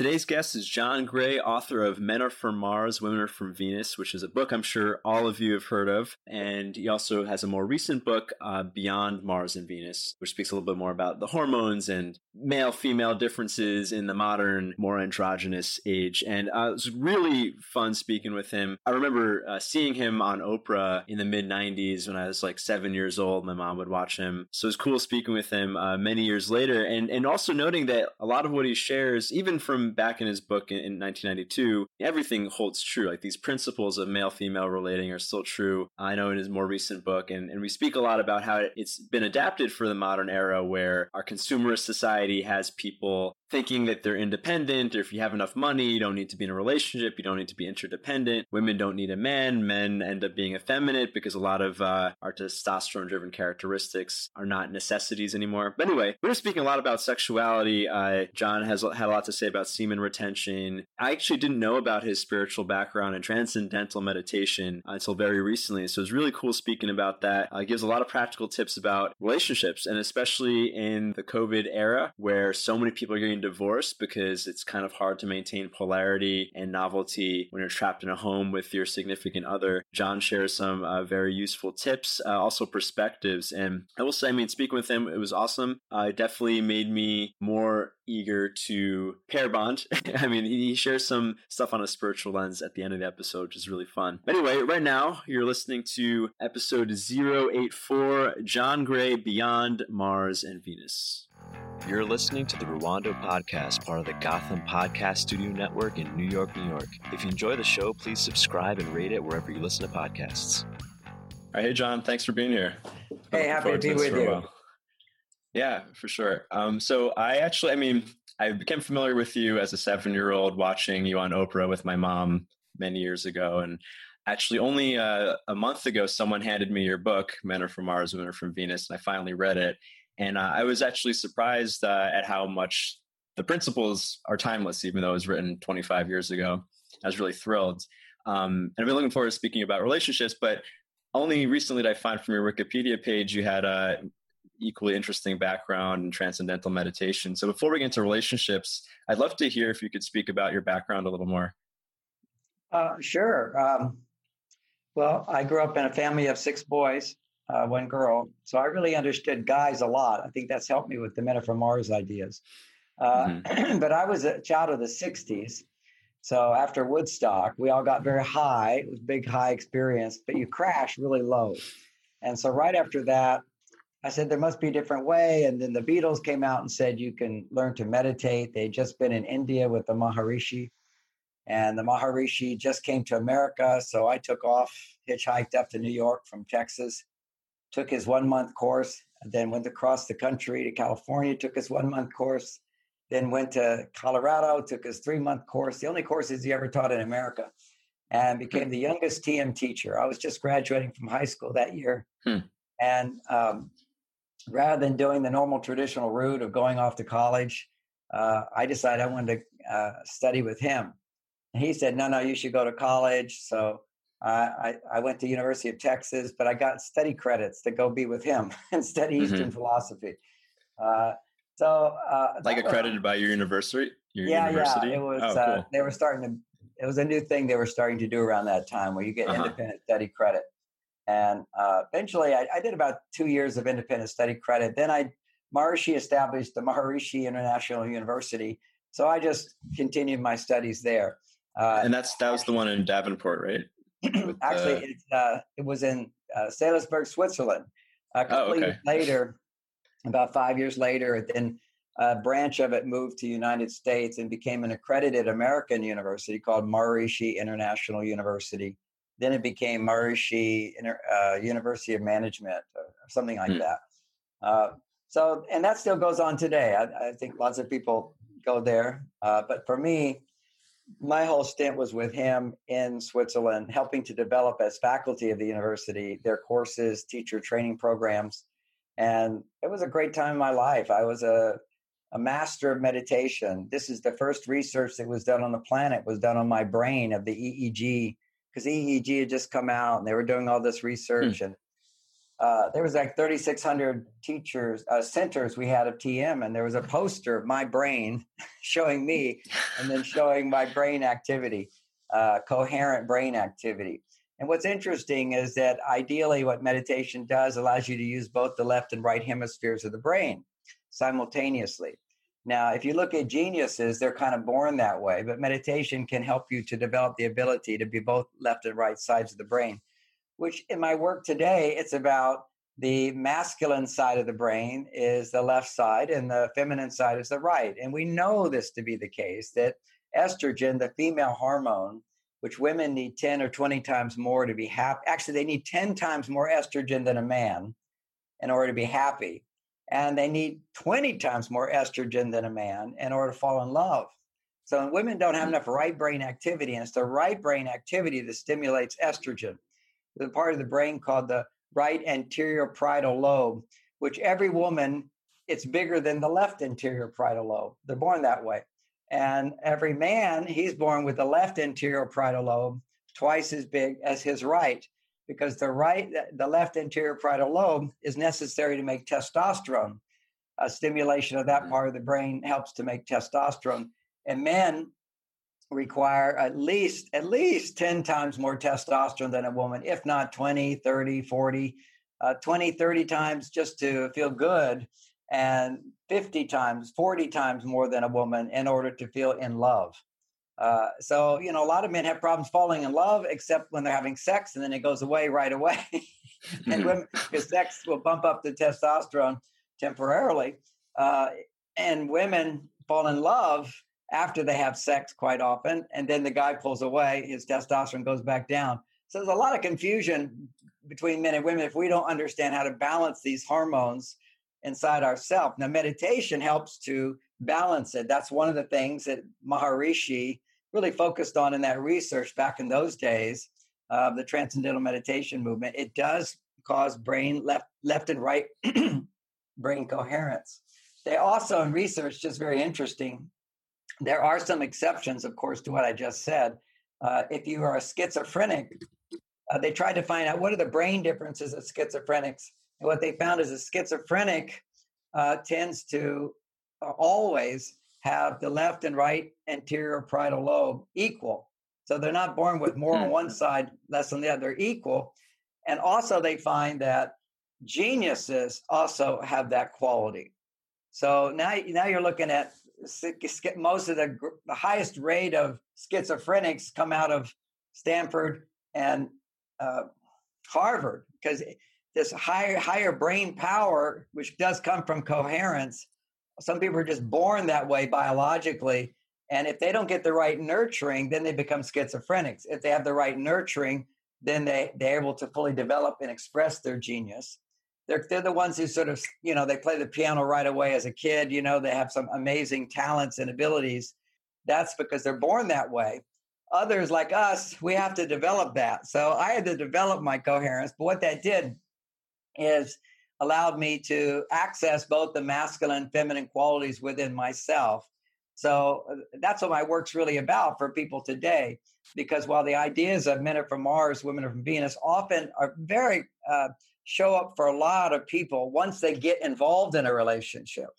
Today's guest is John Gray, author of Men Are From Mars, Women Are From Venus, which is a book I'm sure all of you have heard of. And he also has a more recent book, uh, Beyond Mars and Venus, which speaks a little bit more about the hormones and male female differences in the modern, more androgynous age. And uh, it was really fun speaking with him. I remember uh, seeing him on Oprah in the mid 90s when I was like seven years old. My mom would watch him. So it was cool speaking with him uh, many years later. And, and also noting that a lot of what he shares, even from back in his book in, in 1992, everything holds true. Like these principles of male female relating are still true. I know in his more recent book. And, and we speak a lot about how it's been adapted for the modern era where our consumerist society has people thinking that they're independent or if you have enough money, you don't need to be in a relationship, you don't need to be interdependent. Women don't need a man. Men end up being effeminate because a lot of uh, our testosterone driven characteristics are not necessities anymore. But anyway, we're speaking a lot about sexuality. Uh, John has had a lot to say about semen retention. I actually didn't know about his spiritual background and transcendental meditation until very recently. So it's really cool speaking about that. Uh, gives a lot of practical tips about relationships and especially in the COVID era where so many people are getting divorce because it's kind of hard to maintain polarity and novelty when you're trapped in a home with your significant other. John shares some uh, very useful tips, uh, also perspectives. And I will say, I mean, speaking with him, it was awesome. Uh, it definitely made me more eager to pair bond. I mean, he shares some stuff on a spiritual lens at the end of the episode, which is really fun. Anyway, right now you're listening to episode 084 John Gray Beyond Mars and Venus. You're listening to the Ruwando Podcast, part of the Gotham Podcast Studio Network in New York, New York. If you enjoy the show, please subscribe and rate it wherever you listen to podcasts. All right, hey John, thanks for being here. Hey, happy to be with you. Yeah, for sure. Um, so I actually, I mean, I became familiar with you as a seven-year-old watching you on Oprah with my mom many years ago, and actually only uh, a month ago, someone handed me your book, "Men Are From Mars, Women Are From Venus," and I finally read it. And uh, I was actually surprised uh, at how much the principles are timeless, even though it was written 25 years ago. I was really thrilled. Um, and I've been looking forward to speaking about relationships, but only recently did I find from your Wikipedia page you had a equally interesting background in transcendental meditation. So before we get into relationships, I'd love to hear if you could speak about your background a little more. Uh, sure. Um, well, I grew up in a family of six boys uh, one girl. So I really understood guys a lot. I think that's helped me with the Men From Mars ideas. Uh, mm-hmm. but I was a child of the 60s. So after Woodstock, we all got very high. It was big high experience, but you crash really low. And so right after that, I said there must be a different way. And then the Beatles came out and said you can learn to meditate. They'd just been in India with the Maharishi. And the Maharishi just came to America. So I took off, hitchhiked up to New York from Texas, took his one month course, then went across the country to California, took his one month course, then went to Colorado, took his three month course, the only courses he ever taught in America, and became the youngest TM teacher. I was just graduating from high school that year. Hmm. And um, rather than doing the normal traditional route of going off to college, uh, I decided I wanted to uh, study with him. And he said, no, no, you should go to college. So I, I went to University of Texas, but I got study credits to go be with him and study mm-hmm. Eastern philosophy. Uh, so, uh, like accredited was, by your university. Your yeah, university? yeah. It was. Oh, uh, cool. they were starting to. It was a new thing they were starting to do around that time, where you get uh-huh. independent study credit. And uh, eventually, I, I, did about two years of independent study credit. Then I Maharishi established the Maharishi International University, so I just continued my studies there. Uh, and that's that was the one in Davenport, right? Actually, uh, uh, it was in uh, Seelisberg, Switzerland. A couple oh, okay. years later, about five years later, then a branch of it moved to United States and became an accredited American university called Maharishi International University. Then it became Maharishi Inter- uh, University of Management or something like hmm. that. Uh, so, and that still goes on today. I, I think lots of people go there. Uh, but for me, my whole stint was with him in Switzerland, helping to develop as faculty of the university their courses, teacher training programs. And it was a great time in my life. I was a, a master of meditation. This is the first research that was done on the planet, was done on my brain of the EEG, because EEG had just come out and they were doing all this research. Hmm. And uh, there was like 3,600 teachers, uh, centers we had of TM, and there was a poster of my brain showing me and then showing my brain activity, uh, coherent brain activity. And what's interesting is that ideally, what meditation does allows you to use both the left and right hemispheres of the brain simultaneously. Now, if you look at geniuses, they're kind of born that way, but meditation can help you to develop the ability to be both left and right sides of the brain, which in my work today, it's about the masculine side of the brain is the left side and the feminine side is the right. And we know this to be the case that estrogen, the female hormone, which women need 10 or 20 times more to be happy. Actually, they need 10 times more estrogen than a man in order to be happy and they need 20 times more estrogen than a man in order to fall in love. So women don't have mm. enough right brain activity, and it's the right brain activity that stimulates estrogen. The part of the brain called the right anterior parietal lobe, which every woman, it's bigger than the left anterior parietal lobe. They're born that way. And every man, he's born with the left anterior parietal lobe twice as big as his right because the right, the left anterior parietal lobe is necessary to make testosterone. A stimulation of that mm-hmm. part of the brain helps to make testosterone. And men require at least at least 10 times more testosterone than a woman if not 20 30 40 uh, 20 30 times just to feel good and 50 times 40 times more than a woman in order to feel in love uh, so, you know, a lot of men have problems falling in love, except when they're having sex, and then it goes away right away. and women, because sex will bump up the testosterone temporarily. Uh, and women fall in love after they have sex quite often, and then the guy pulls away, his testosterone goes back down. So there's a lot of confusion between men and women if we don't understand how to balance these hormones inside ourselves. Now, meditation helps to balance it. That's one of the things that Maharishi really focused on in that research back in those days of the transcendental meditation movement, it does cause brain left left and right brain coherence. They also in research, just very interesting, there are some exceptions, of course, to what I just said. Uh, if you are a schizophrenic, uh, they tried to find out what are the brain differences of schizophrenics. And what they found is a schizophrenic uh, tends to uh, always have the left and right anterior parietal lobe equal. So they're not born with more on one side, less on the other, they're equal. And also, they find that geniuses also have that quality. So now, now you're looking at most of the, the highest rate of schizophrenics come out of Stanford and uh, Harvard because this higher higher brain power, which does come from coherence, some people are just born that way biologically. And if they don't get the right nurturing, then they become schizophrenics. If they have the right nurturing, then they, they're able to fully develop and express their genius. They're, they're the ones who sort of, you know, they play the piano right away as a kid, you know, they have some amazing talents and abilities. That's because they're born that way. Others like us, we have to develop that. So I had to develop my coherence. But what that did is allowed me to access both the masculine and feminine qualities within myself. So uh, that's what my work's really about for people today. Because while the ideas of men are from Mars, women are from Venus often are very uh, show up for a lot of people once they get involved in a relationship.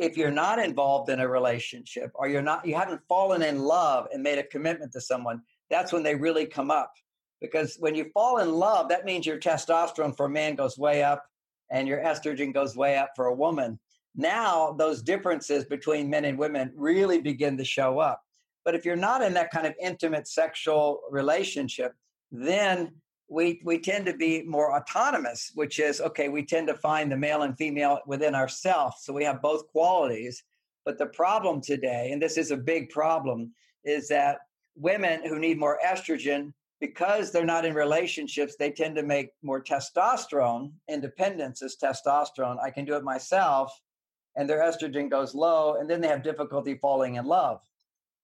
If you're not involved in a relationship or you're not, you haven't fallen in love and made a commitment to someone, that's when they really come up. Because when you fall in love, that means your testosterone for a man goes way up and your estrogen goes way up for a woman. Now, those differences between men and women really begin to show up. But if you're not in that kind of intimate sexual relationship, then we, we tend to be more autonomous, which is okay, we tend to find the male and female within ourselves. So we have both qualities. But the problem today, and this is a big problem, is that women who need more estrogen because they're not in relationships, they tend to make more testosterone. Independence is testosterone. I can do it myself. And their estrogen goes low. And then they have difficulty falling in love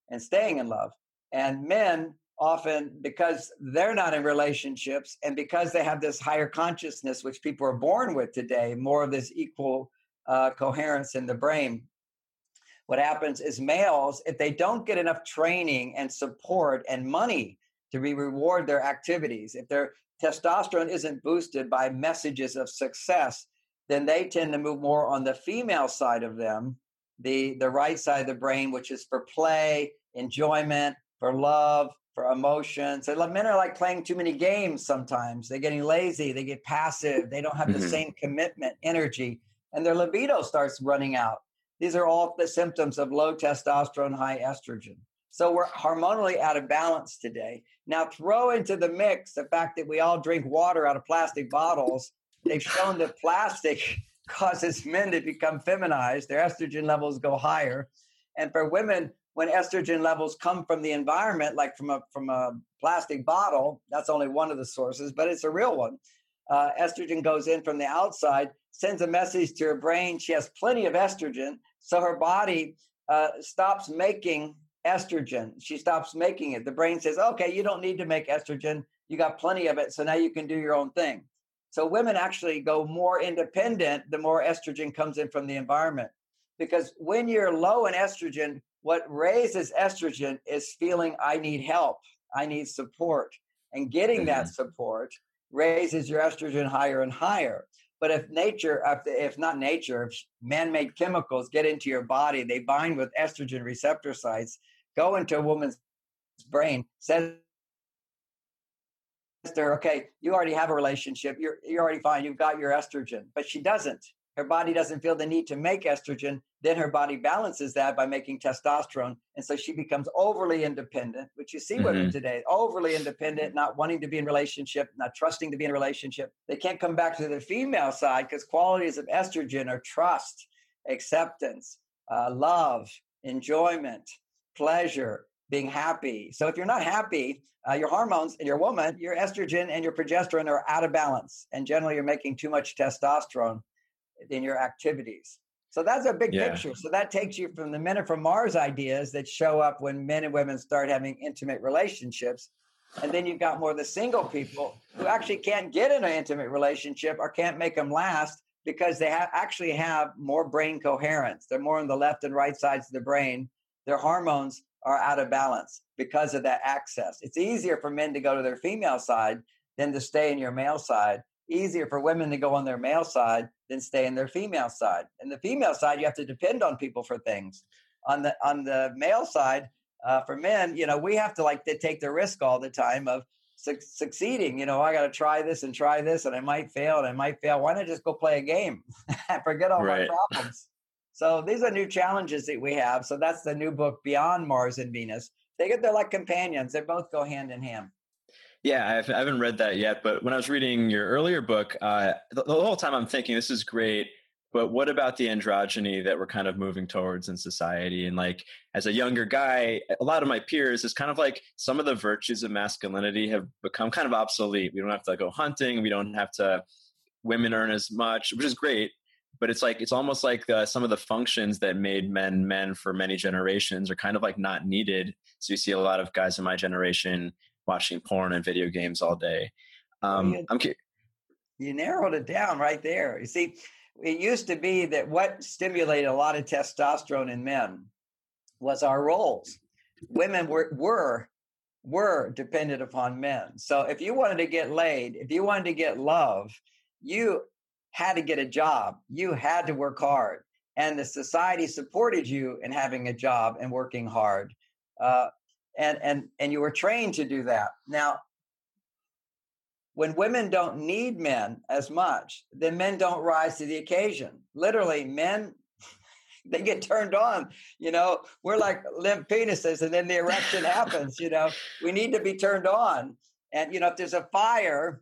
and staying in love. And men often, because they're not in relationships and because they have this higher consciousness, which people are born with today, more of this equal uh, coherence in the brain. What happens is males, if they don't get enough training and support and money to re- reward their activities. If their testosterone isn't boosted by messages of success, then they tend to move more on the female side of them the the right side of the brain, which is for play, enjoyment, for love, for emotions. And men are like playing too many games sometimes. They're getting lazy, they get passive, they don't have mm-hmm. the same commitment, energy, and their libido starts running out. These are all the symptoms of low testosterone, high estrogen. So we're hormonally out of balance today. Now, throw into the mix the fact that we all drink water out of plastic bottles. They've shown that plastic causes men to become feminized, their estrogen levels go higher. And for women, when estrogen levels come from the environment, like from a from a plastic bottle, that's only one of the sources, but it's a real one. Uh, estrogen goes in from the outside, sends a message to her brain. She has plenty of estrogen, so her body uh, stops making estrogen. She stops making it. The brain says, "Okay, you don't need to make estrogen. You got plenty of it, so now you can do your own thing." So women actually go more independent the more estrogen comes in from the environment. Because when you're low in estrogen, what raises estrogen is feeling I need help, I need support. And getting mm-hmm. that support raises your estrogen higher and higher. But if nature, if not nature, if man made chemicals get into your body, they bind with estrogen receptor sites, go into a woman's brain, says her, okay, you already have a relationship. You're you're already fine. You've got your estrogen, but she doesn't. Her body doesn't feel the need to make estrogen. Then her body balances that by making testosterone, and so she becomes overly independent. Which you see mm-hmm. women today, overly independent, not wanting to be in relationship, not trusting to be in relationship. They can't come back to the female side because qualities of estrogen are trust, acceptance, uh, love, enjoyment, pleasure, being happy. So if you're not happy, uh, your hormones and your woman, your estrogen and your progesterone are out of balance, and generally you're making too much testosterone in your activities. So that's a big yeah. picture. So that takes you from the men are from Mars ideas that show up when men and women start having intimate relationships. And then you've got more of the single people who actually can't get in an intimate relationship or can't make them last because they ha- actually have more brain coherence. They're more on the left and right sides of the brain. Their hormones are out of balance because of that access. It's easier for men to go to their female side than to stay in your male side. Easier for women to go on their male side than stay in their female side. And the female side, you have to depend on people for things. On the on the male side, uh, for men, you know, we have to like to take the risk all the time of su- succeeding. You know, I got to try this and try this, and I might fail, and I might fail. Why not just go play a game and forget all right. my problems? So these are new challenges that we have. So that's the new book, Beyond Mars and Venus. They get they're like companions. They both go hand in hand. Yeah, I've, I haven't read that yet, but when I was reading your earlier book, uh, the, the whole time I'm thinking this is great, but what about the androgyny that we're kind of moving towards in society? And like as a younger guy, a lot of my peers is kind of like some of the virtues of masculinity have become kind of obsolete. We don't have to go hunting. We don't have to. Women earn as much, which is great but it's like it's almost like uh, some of the functions that made men men for many generations are kind of like not needed. So you see a lot of guys in my generation watching porn and video games all day. Um, you, i'm curious you narrowed it down right there. You see it used to be that what stimulated a lot of testosterone in men was our roles. Women were were were dependent upon men. So if you wanted to get laid if you wanted to get love you had to get a job. You had to work hard. And the society supported you in having a job and working hard. Uh, and, and, and you were trained to do that. Now, when women don't need men as much, then men don't rise to the occasion. Literally, men they get turned on. You know, we're like limp penises, and then the erection happens. You know, we need to be turned on. And you know, if there's a fire,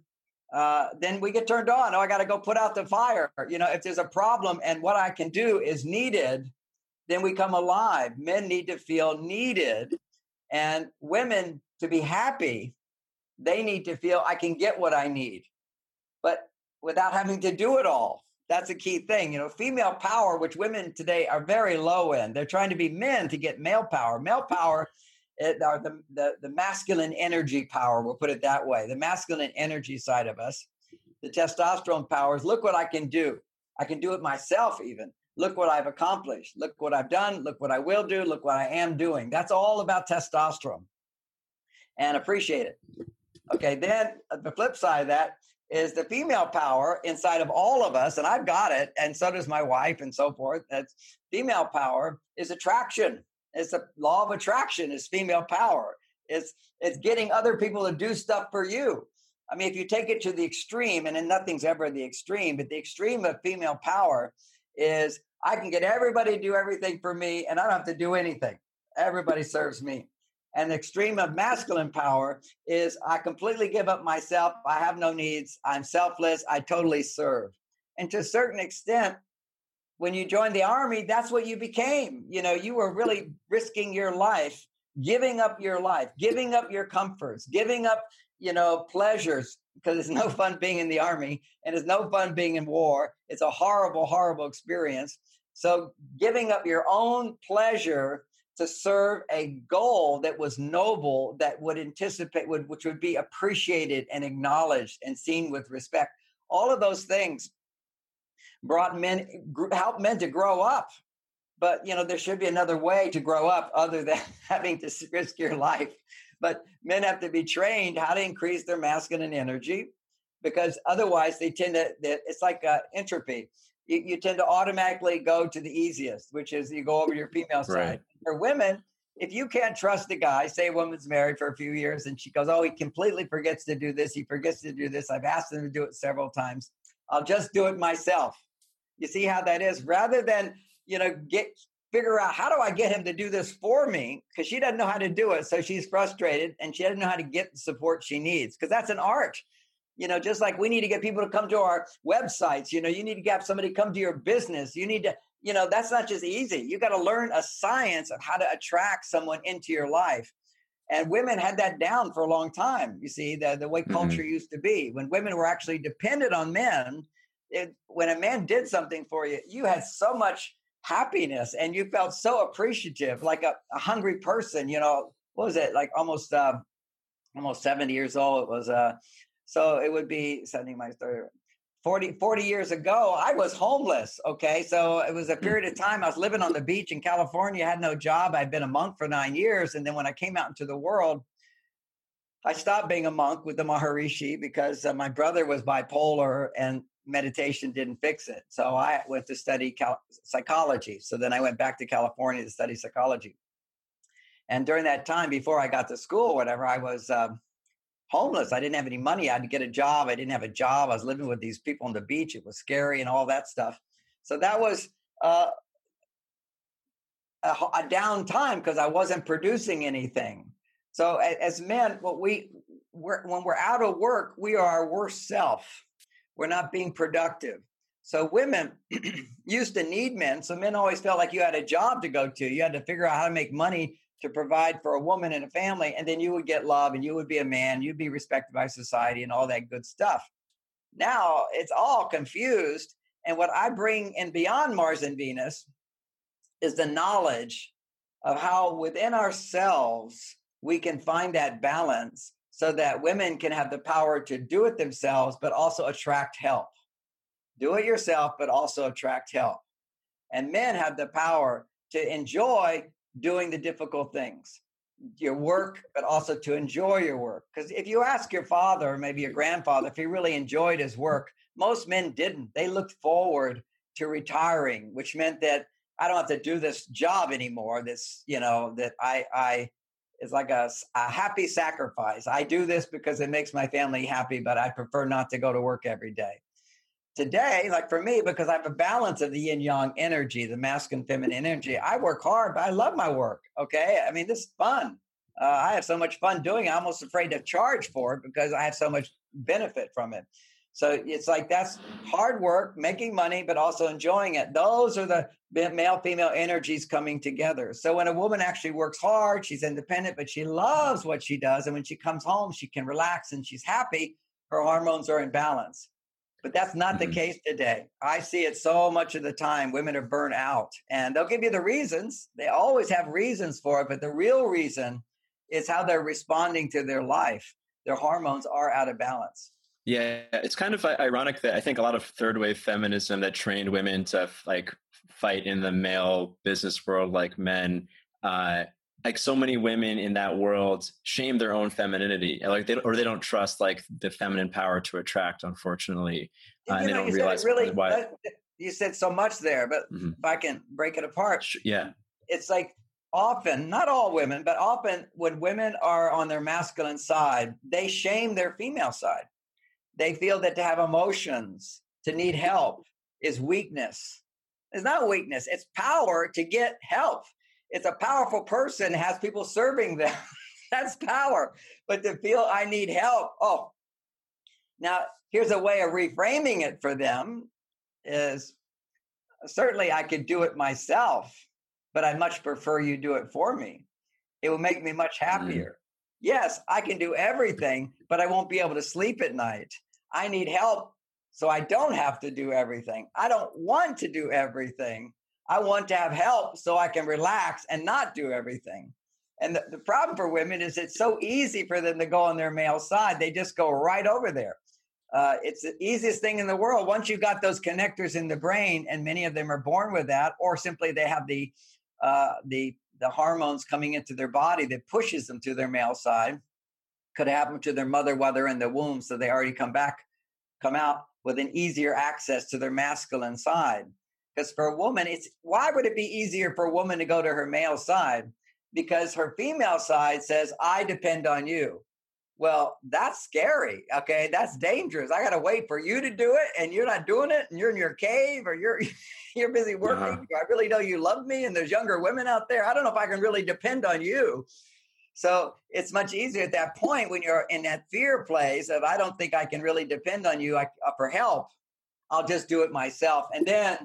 uh, then we get turned on. Oh, I got to go put out the fire. You know, if there's a problem and what I can do is needed, then we come alive. Men need to feel needed, and women to be happy, they need to feel I can get what I need, but without having to do it all. That's a key thing. You know, female power, which women today are very low in, they're trying to be men to get male power. Male power it, or the, the, the masculine energy power, we'll put it that way, the masculine energy side of us, the testosterone powers. Look what I can do. I can do it myself, even. Look what I've accomplished. Look what I've done. Look what I will do. Look what I am doing. That's all about testosterone and appreciate it. Okay, then uh, the flip side of that is the female power inside of all of us, and I've got it, and so does my wife, and so forth. That's female power is attraction. It's the law of attraction It's female power. It's it's getting other people to do stuff for you. I mean, if you take it to the extreme, and then nothing's ever the extreme, but the extreme of female power is I can get everybody to do everything for me, and I don't have to do anything. Everybody serves me. And the extreme of masculine power is I completely give up myself. I have no needs. I'm selfless. I totally serve. And to a certain extent, when you joined the army, that's what you became. You know, you were really risking your life, giving up your life, giving up your comforts, giving up, you know, pleasures because it's no fun being in the army and it's no fun being in war. It's a horrible, horrible experience. So giving up your own pleasure to serve a goal that was noble, that would anticipate, would, which would be appreciated and acknowledged and seen with respect. All of those things brought men, helped men to grow up. But you know, there should be another way to grow up other than having to risk your life. But men have to be trained how to increase their masculine energy, because otherwise they tend to. It's like uh, entropy. You, you, tend to automatically go to the easiest, which is you go over your female side. Right. For women, if you can't trust a guy, say a woman's married for a few years and she goes, Oh, he completely forgets to do this, he forgets to do this. I've asked him to do it several times. I'll just do it myself. You see how that is? Rather than, you know, get figure out how do I get him to do this for me? Because she doesn't know how to do it. So she's frustrated and she doesn't know how to get the support she needs. Because that's an art. You know, just like we need to get people to come to our websites, you know, you need to have somebody come to your business. You need to, you know, that's not just easy. You got to learn a science of how to attract someone into your life. And women had that down for a long time. You see, the, the way mm-hmm. culture mm-hmm. used to be. When women were actually dependent on men, it, when a man did something for you, you had so much happiness and you felt so appreciative, like a, a hungry person. You know, what was it? Like almost uh, almost seventy years old. It was uh, so it would be sending my story. 40, 40 years ago, I was homeless. Okay. So it was a hmm. period of time I was living on the beach in California, had no job. I'd been a monk for nine years. And then when I came out into the world, I stopped being a monk with the Maharishi because uh, my brother was bipolar and meditation didn't fix it. So I went to study cal- psychology. So then I went back to California to study psychology. And during that time, before I got to school, whatever, I was um, homeless. I didn't have any money. I had to get a job. I didn't have a job. I was living with these people on the beach. It was scary and all that stuff. So that was uh, a, a down time because I wasn't producing anything. So as men, what we we're, when we're out of work, we are our worst self we're not being productive. So women used to need men. So men always felt like you had a job to go to. You had to figure out how to make money to provide for a woman and a family, and then you would get love and you would be a man, you'd be respected by society and all that good stuff. Now it's all confused. And what I bring in beyond Mars and Venus is the knowledge of how within ourselves we can find that balance so that women can have the power to do it themselves, but also attract help. Do it yourself, but also attract help. And men have the power to enjoy doing the difficult things, your work, but also to enjoy your work. Because if you ask your father, or maybe your grandfather, if he really enjoyed his work, most men didn't. They looked forward to retiring, which meant that I don't have to do this job anymore. This, you know, that I I is like a, a happy sacrifice. I do this because it makes my family happy, but I prefer not to go to work every day. Today, like for me, because I have a balance of the yin yang energy, the masculine feminine energy, I work hard, but I love my work. Okay. I mean, this is fun. Uh, I have so much fun doing it. I'm almost afraid to charge for it because I have so much benefit from it. So it's like that's hard work, making money, but also enjoying it. Those are the male female energies coming together. So when a woman actually works hard, she's independent, but she loves what she does. And when she comes home, she can relax and she's happy. Her hormones are in balance. But that's not mm-hmm. the case today. I see it so much of the time. Women are burnt out and they'll give you the reasons. They always have reasons for it. But the real reason is how they're responding to their life. Their hormones are out of balance. Yeah, it's kind of ironic that I think a lot of third wave feminism that trained women to like fight in the male business world like men, uh, like so many women in that world shame their own femininity, like they or they don't trust like the feminine power to attract. Unfortunately, uh, and they don't realize really why. That, you said so much there, but mm-hmm. if I can break it apart, yeah, it's like often, not all women, but often when women are on their masculine side, they shame their female side. They feel that to have emotions, to need help, is weakness. It's not weakness, it's power to get help. It's a powerful person, has people serving them. That's power. But to feel I need help, oh, now here's a way of reframing it for them is certainly I could do it myself, but I much prefer you do it for me. It will make me much mm. happier. Mm. Yes, I can do everything, but I won't be able to sleep at night. I need help so I don't have to do everything. I don't want to do everything. I want to have help so I can relax and not do everything. And the, the problem for women is it's so easy for them to go on their male side. They just go right over there. Uh, it's the easiest thing in the world. Once you've got those connectors in the brain, and many of them are born with that, or simply they have the uh, the the hormones coming into their body that pushes them to their male side. Could happen to their mother while they're in the womb, so they already come back, come out with an easier access to their masculine side. Because for a woman, it's why would it be easier for a woman to go to her male side? Because her female side says, "I depend on you." Well, that's scary. Okay, that's dangerous. I got to wait for you to do it, and you're not doing it, and you're in your cave, or you're you're busy working. Uh-huh. I really know you love me, and there's younger women out there. I don't know if I can really depend on you. So it's much easier at that point when you're in that fear place of I don't think I can really depend on you uh, for help. I'll just do it myself, and then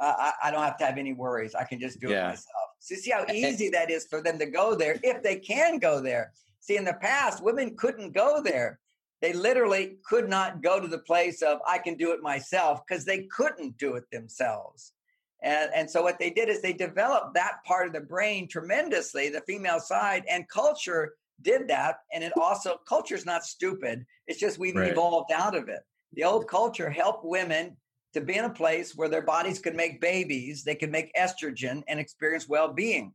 uh, I, I, don't have to have any worries. I can just do yeah. it myself. So see how easy that is for them to go there if they can go there. See, in the past, women couldn't go there. They literally could not go to the place of, I can do it myself, because they couldn't do it themselves. And, and so what they did is they developed that part of the brain tremendously, the female side, and culture did that. And it also, culture's not stupid. It's just we've right. evolved out of it. The old culture helped women to be in a place where their bodies could make babies, they could make estrogen and experience well being.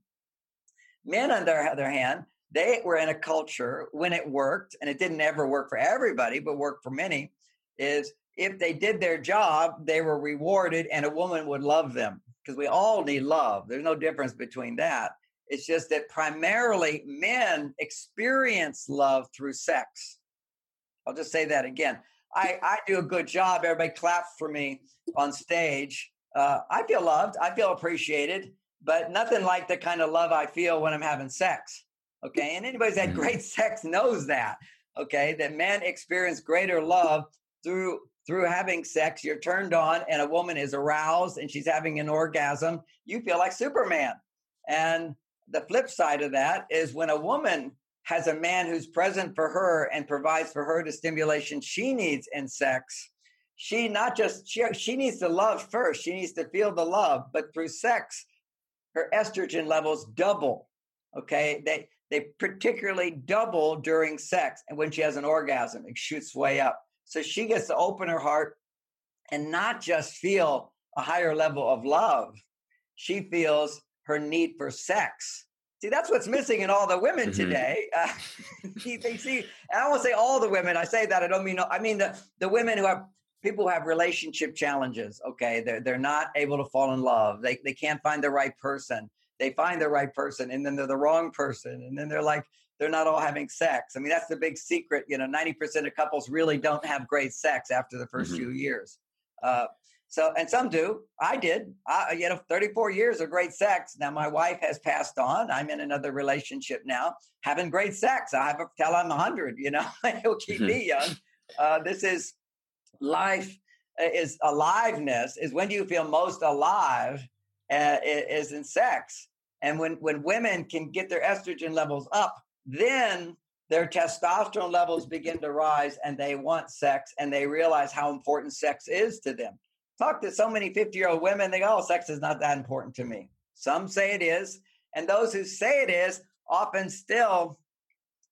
Men, on the other hand, they were in a culture when it worked, and it didn't ever work for everybody, but worked for many, is if they did their job, they were rewarded and a woman would love them because we all need love. There's no difference between that. It's just that primarily men experience love through sex. I'll just say that again. I, I do a good job. Everybody claps for me on stage. Uh, I feel loved. I feel appreciated, but nothing like the kind of love I feel when I'm having sex. Okay. And anybody's had mm-hmm. great sex knows that. Okay. That men experience greater love through through having sex you're turned on and a woman is aroused and she's having an orgasm you feel like superman and the flip side of that is when a woman has a man who's present for her and provides for her the stimulation she needs in sex she not just she, she needs to love first she needs to feel the love but through sex her estrogen levels double okay they they particularly double during sex and when she has an orgasm, it shoots way up. So she gets to open her heart and not just feel a higher level of love. She feels her need for sex. See, that's what's missing in all the women mm-hmm. today. Uh, they see, I won't say all the women. I say that I don't mean. I mean the the women who have people who have relationship challenges. Okay, they're they're not able to fall in love. They they can't find the right person they find the right person and then they're the wrong person and then they're like they're not all having sex. I mean that's the big secret you know 90% of couples really don't have great sex after the 1st mm-hmm. few years. Uh, so and some do. I did. I, you know 34 years of great sex. Now my wife has passed on. I'm in another relationship now having great sex. I have a tell i'm 100 you know it'll keep mm-hmm. me young. Uh, this is life uh, is aliveness is when do you feel most alive uh, is in sex. And when, when women can get their estrogen levels up, then their testosterone levels begin to rise and they want sex and they realize how important sex is to them. Talk to so many 50 year old women, they go, oh, sex is not that important to me. Some say it is. And those who say it is often still,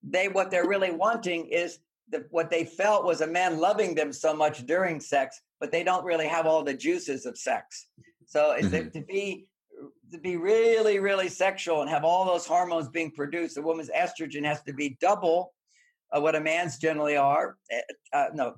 they what they're really wanting is the, what they felt was a man loving them so much during sex, but they don't really have all the juices of sex. So mm-hmm. to be to be really, really sexual and have all those hormones being produced, a woman's estrogen has to be double uh, what a man's generally are. Eh, uh, no,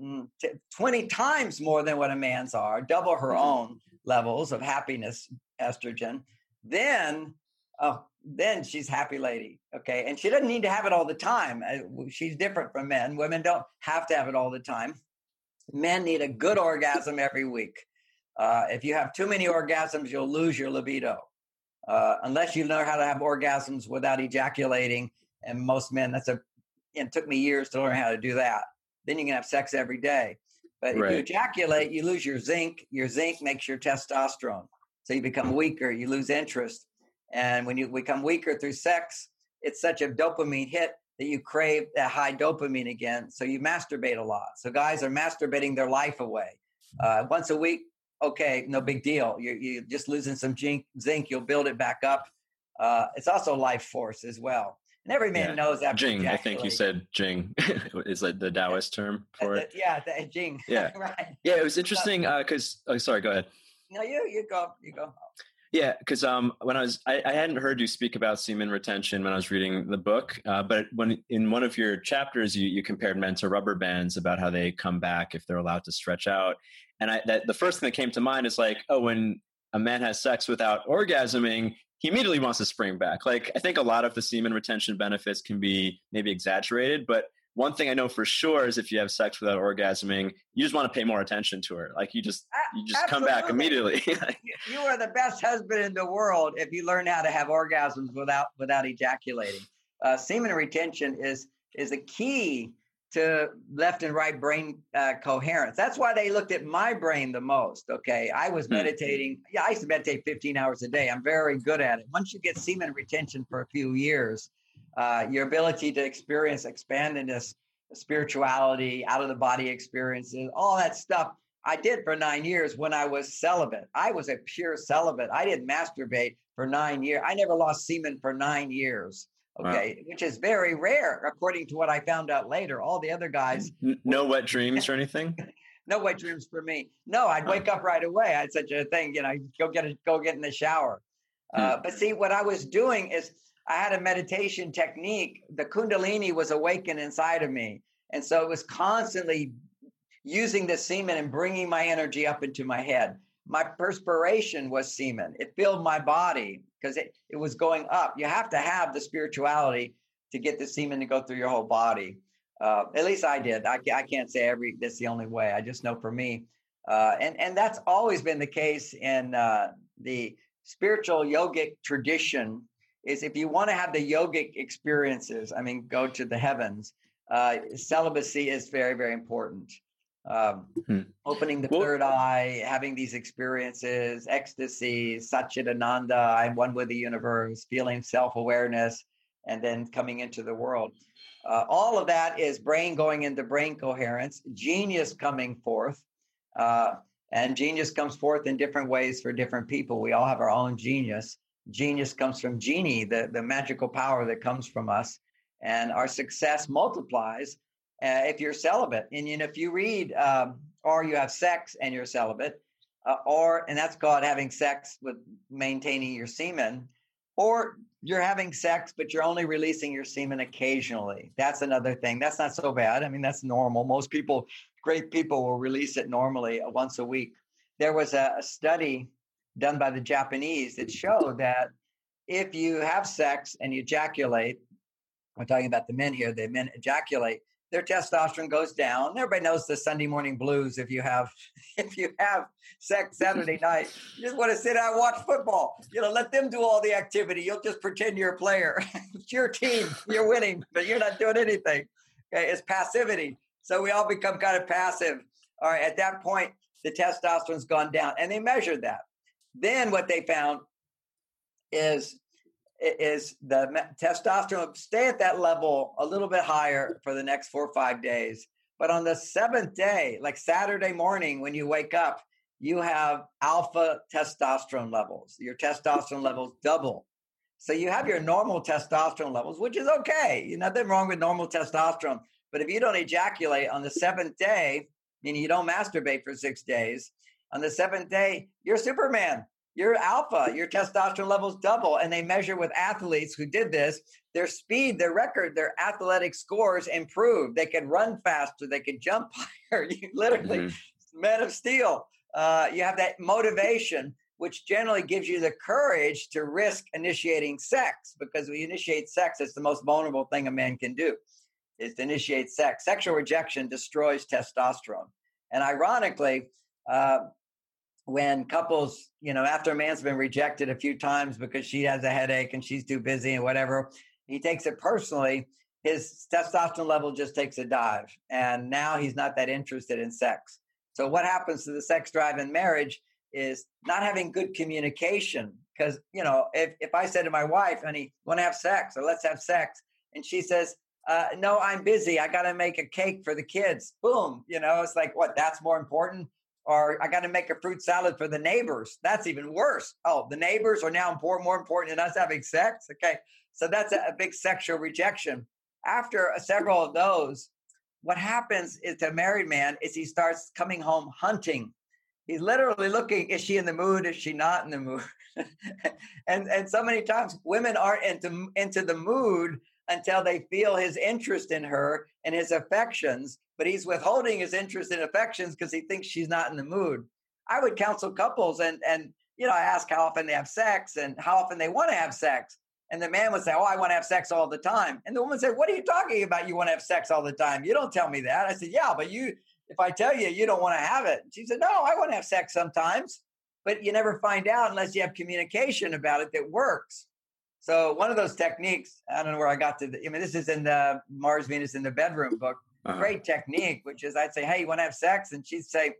mm, 20 times more than what a man's are, double her mm-hmm. own levels of happiness estrogen, then uh, then she's happy lady. Okay. And she doesn't need to have it all the time. Uh, she's different from men. Women don't have to have it all the time. Men need a good orgasm every week. Uh, if you have too many orgasms, you'll lose your libido. Uh, unless you know how to have orgasms without ejaculating. And most men, that's a, it took me years to learn how to do that. Then you can have sex every day. But if right. you ejaculate, you lose your zinc. Your zinc makes your testosterone. So you become weaker, you lose interest. And when you become weaker through sex, it's such a dopamine hit that you crave that high dopamine again. So you masturbate a lot. So guys are masturbating their life away. Uh, once a week, okay, no big deal. You're, you're just losing some zinc, zinc, you'll build it back up. Uh, it's also life force as well. And every man yeah. knows that. Jing, I think you said Jing is like the Taoist term for it. Yeah, the, Jing. Yeah, right. Yeah, it was interesting because. Uh, oh, sorry. Go ahead. No, you you go. You go. Yeah, because um, when I was, I, I, hadn't heard you speak about semen retention when I was reading the book. Uh, but when in one of your chapters, you, you compared men to rubber bands about how they come back if they're allowed to stretch out. And I, that the first thing that came to mind is like, oh, when a man has sex without orgasming, he immediately wants to spring back. Like I think a lot of the semen retention benefits can be maybe exaggerated, but one thing I know for sure is if you have sex without orgasming, you just want to pay more attention to her. Like you just you just Absolutely. come back immediately. you are the best husband in the world if you learn how to have orgasms without without ejaculating. Uh, semen retention is is a key to left and right brain uh, coherence. That's why they looked at my brain the most. Okay, I was hmm. meditating. Yeah, I used to meditate 15 hours a day. I'm very good at it. Once you get semen retention for a few years, uh, your ability to experience expandedness, spirituality, out of the body experiences, all that stuff. I did for nine years when I was celibate. I was a pure celibate. I didn't masturbate for nine years. I never lost semen for nine years. Okay, wow. which is very rare, according to what I found out later. All the other guys. No wet dreams or anything. no wet dreams for me. No, I'd wake up right away. I had such a thing, you know, go get a, go get in the shower. Uh, hmm. but see, what I was doing is I had a meditation technique. The Kundalini was awakened inside of me. And so it was constantly using the semen and bringing my energy up into my head. My perspiration was semen. It filled my body because it, it was going up. You have to have the spirituality to get the semen to go through your whole body. Uh, at least I did. I, I can't say every that's the only way. I just know for me, uh, and and that's always been the case in uh, the spiritual yogic tradition is if you want to have the yogic experiences, I mean, go to the heavens, uh, celibacy is very, very important. Um, hmm. Opening the well, third eye, having these experiences, ecstasy, Satchidananda, I'm one with the universe, feeling self awareness, and then coming into the world. Uh, all of that is brain going into brain coherence, genius coming forth. Uh, and genius comes forth in different ways for different people. We all have our own genius genius comes from genie, the, the magical power that comes from us. And our success multiplies uh, if you're celibate. And you know, if you read, um, or you have sex and you're celibate, uh, or, and that's called having sex with maintaining your semen, or you're having sex, but you're only releasing your semen occasionally. That's another thing. That's not so bad. I mean, that's normal. Most people, great people, will release it normally once a week. There was a study done by the Japanese that show that if you have sex and you ejaculate, we're talking about the men here, the men ejaculate, their testosterone goes down. Everybody knows the Sunday morning blues. If you have, if you have sex Saturday night, you just want to sit out and watch football. You know, let them do all the activity. You'll just pretend you're a player. it's your team. You're winning, but you're not doing anything. Okay, it's passivity. So we all become kind of passive. All right, at that point, the testosterone's gone down, and they measured that. Then what they found is is the testosterone stay at that level a little bit higher for the next four or five days. But on the seventh day, like Saturday morning, when you wake up, you have alpha testosterone levels. Your testosterone levels double. So you have your normal testosterone levels, which is okay. Nothing wrong with normal testosterone. But if you don't ejaculate on the seventh day, meaning you don't masturbate for six days, on the seventh day, you're Superman. you're alpha, your testosterone levels double. And they measure with athletes who did this, their speed, their record, their athletic scores improved. They could run faster, they could jump higher. You literally, mm-hmm. men of steel. Uh, you have that motivation, which generally gives you the courage to risk initiating sex because we initiate sex, it's the most vulnerable thing a man can do is to initiate sex. Sexual rejection destroys testosterone. And ironically, uh, when couples, you know, after a man's been rejected a few times because she has a headache and she's too busy and whatever, he takes it personally. His testosterone level just takes a dive. And now he's not that interested in sex. So, what happens to the sex drive in marriage is not having good communication. Because, you know, if, if I said to my wife, honey, want to have sex or let's have sex, and she says, uh, no, I'm busy. I got to make a cake for the kids. Boom. You know, it's like, what? That's more important or I got to make a fruit salad for the neighbors. That's even worse. Oh, the neighbors are now important, more important than us having sex. Okay. So that's a, a big sexual rejection. After uh, several of those, what happens is to a married man is he starts coming home hunting. He's literally looking, is she in the mood? Is she not in the mood? and and so many times women aren't into into the mood until they feel his interest in her and his affections, but he's withholding his interest and affections because he thinks she's not in the mood. I would counsel couples and and you know, I ask how often they have sex and how often they want to have sex. And the man would say, Oh, I want to have sex all the time. And the woman said, What are you talking about? You want to have sex all the time? You don't tell me that. I said, Yeah, but you if I tell you you don't want to have it. She said, No, I want to have sex sometimes. But you never find out unless you have communication about it that works. So one of those techniques, I don't know where I got to. The, I mean, this is in the Mars Venus in the bedroom book. Uh-huh. Great technique, which is I'd say, "Hey, you want to have sex?" And she'd say,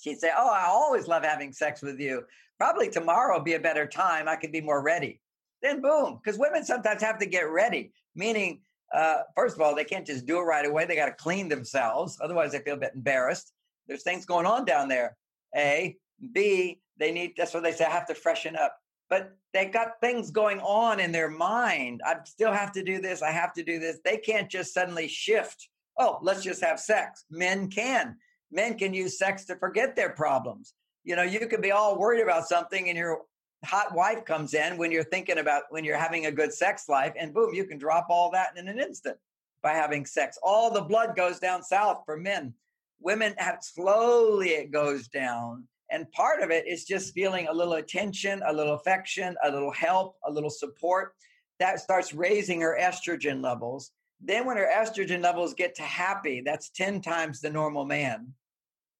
"She'd say, oh, I always love having sex with you. Probably tomorrow will be a better time. I could be more ready." Then boom, because women sometimes have to get ready. Meaning, uh, first of all, they can't just do it right away. They got to clean themselves, otherwise they feel a bit embarrassed. There's things going on down there. A, B, they need. That's what they say. I have to freshen up but they got things going on in their mind. I still have to do this. I have to do this. They can't just suddenly shift. Oh, let's just have sex. Men can. Men can use sex to forget their problems. You know, you could be all worried about something and your hot wife comes in when you're thinking about when you're having a good sex life, and boom, you can drop all that in an instant by having sex. All the blood goes down south for men. Women have slowly it goes down and part of it is just feeling a little attention, a little affection, a little help, a little support. That starts raising her estrogen levels. Then, when her estrogen levels get to happy, that's 10 times the normal man.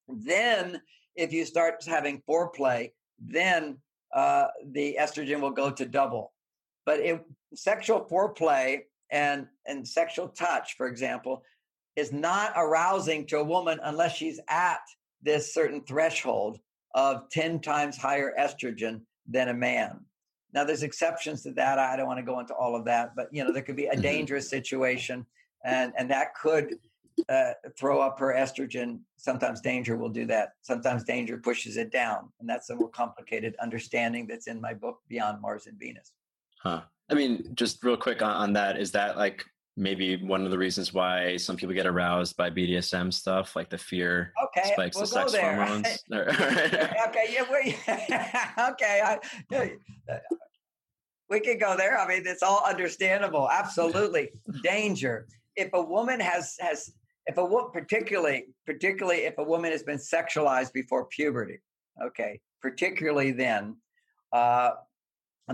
Then, if you start having foreplay, then uh, the estrogen will go to double. But sexual foreplay and, and sexual touch, for example, is not arousing to a woman unless she's at this certain threshold of 10 times higher estrogen than a man. Now, there's exceptions to that. I don't want to go into all of that, but you know, there could be a mm-hmm. dangerous situation, and and that could uh, throw up her estrogen. Sometimes danger will do that. Sometimes danger pushes it down, and that's a more complicated understanding that's in my book, Beyond Mars and Venus. Huh. I mean, just real quick on, on that, is that like maybe one of the reasons why some people get aroused by BDSM stuff, like the fear okay, spikes we'll the sex there. hormones. okay, yeah, okay, I, we can go there. I mean, it's all understandable. Absolutely, danger. If a woman has has if a woman particularly particularly if a woman has been sexualized before puberty, okay, particularly then, uh,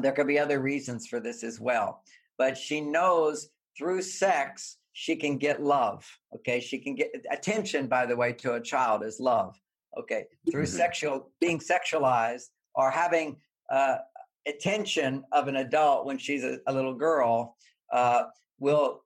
there could be other reasons for this as well. But she knows through sex, she can get love. Okay. She can get attention, by the way, to a child is love. Okay. Through mm-hmm. sexual, being sexualized or having uh, attention of an adult when she's a, a little girl uh, will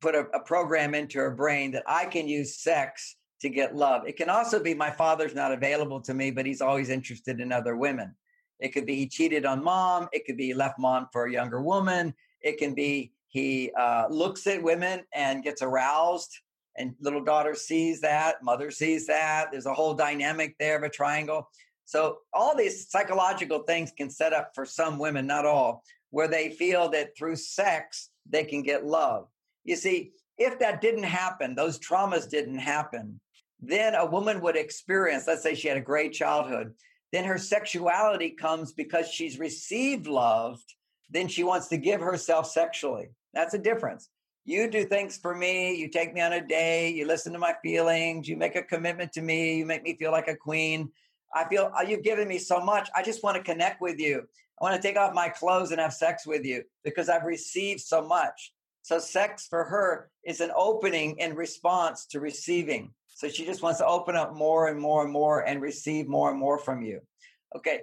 put a, a program into her brain that I can use sex to get love. It can also be my father's not available to me, but he's always interested in other women. It could be he cheated on mom. It could be he left mom for a younger woman. It can be he uh, looks at women and gets aroused, and little daughter sees that, mother sees that. There's a whole dynamic there of a triangle. So, all these psychological things can set up for some women, not all, where they feel that through sex they can get love. You see, if that didn't happen, those traumas didn't happen, then a woman would experience, let's say she had a great childhood, then her sexuality comes because she's received love. Then she wants to give herself sexually. That's a difference. You do things for me. You take me on a day. You listen to my feelings. You make a commitment to me. You make me feel like a queen. I feel uh, you've given me so much. I just want to connect with you. I want to take off my clothes and have sex with you because I've received so much. So, sex for her is an opening in response to receiving. So, she just wants to open up more and more and more and receive more and more from you. Okay.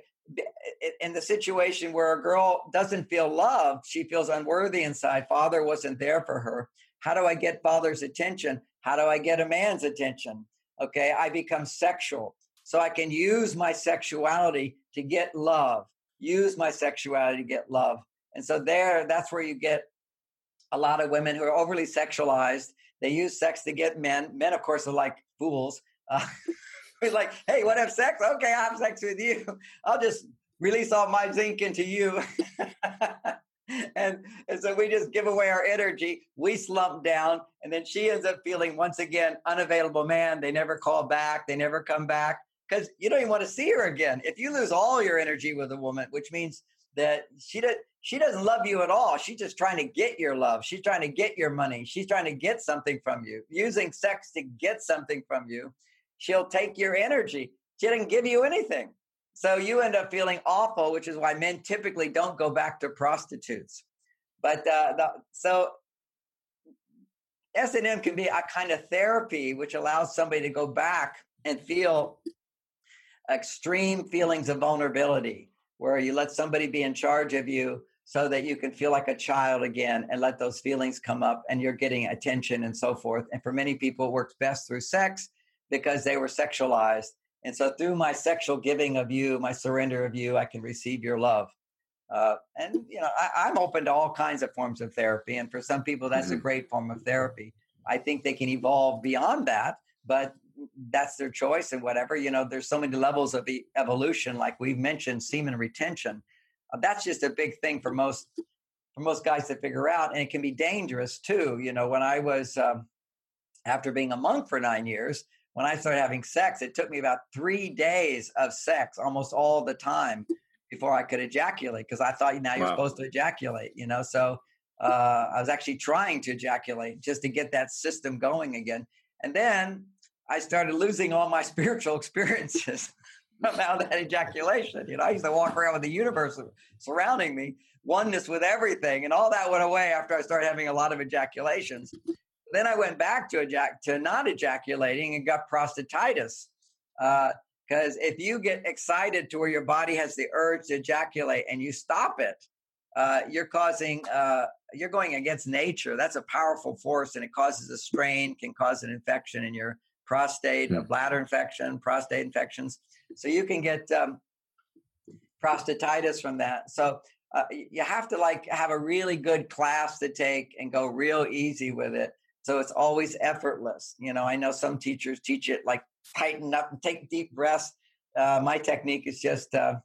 In the situation where a girl doesn't feel loved, she feels unworthy inside. Father wasn't there for her. How do I get father's attention? How do I get a man's attention? Okay. I become sexual. So I can use my sexuality to get love, use my sexuality to get love. And so there, that's where you get a lot of women who are overly sexualized. They use sex to get men. Men, of course, are like fools. Uh, it's like, hey, want to have sex? Okay, I have sex with you. I'll just release all my zinc into you. and, and so we just give away our energy. We slump down, and then she ends up feeling once again unavailable man. They never call back. They never come back because you don't even want to see her again. If you lose all your energy with a woman, which means that she does she doesn't love you at all. She's just trying to get your love. She's trying to get your money. She's trying to get something from you. Using sex to get something from you. She'll take your energy. She didn't give you anything. So you end up feeling awful, which is why men typically don't go back to prostitutes. But uh, the, so S&M can be a kind of therapy which allows somebody to go back and feel extreme feelings of vulnerability where you let somebody be in charge of you so that you can feel like a child again and let those feelings come up and you're getting attention and so forth. And for many people, it works best through sex because they were sexualized. And so through my sexual giving of you, my surrender of you, I can receive your love. Uh, and you know, I, am open to all kinds of forms of therapy, and for some people, that's mm-hmm. a great form of therapy. I think they can evolve beyond that, but that's their choice and whatever. You know, there's so many levels of evolution, like we've mentioned, semen retention. Uh, that's just a big thing for most for most guys to figure out, and it can be dangerous too. You know, when I was um, after being a monk for nine years, when I started having sex, it took me about three days of sex almost all the time before I could ejaculate because I thought now you're wow. supposed to ejaculate. You know, so uh, I was actually trying to ejaculate just to get that system going again. And then I started losing all my spiritual experiences about that ejaculation. You know, I used to walk around with the universe surrounding me, oneness with everything, and all that went away after I started having a lot of ejaculations. Then I went back to ejac- to not ejaculating and got prostatitis. Because uh, if you get excited to where your body has the urge to ejaculate and you stop it, uh, you're causing uh, you're going against nature. That's a powerful force, and it causes a strain, can cause an infection in your prostate, a hmm. bladder infection, prostate infections. So you can get um, prostatitis from that. So uh, you have to like have a really good class to take and go real easy with it. So it's always effortless. You know, I know some teachers teach it like tighten up and take deep breaths. Uh, my technique is just uh,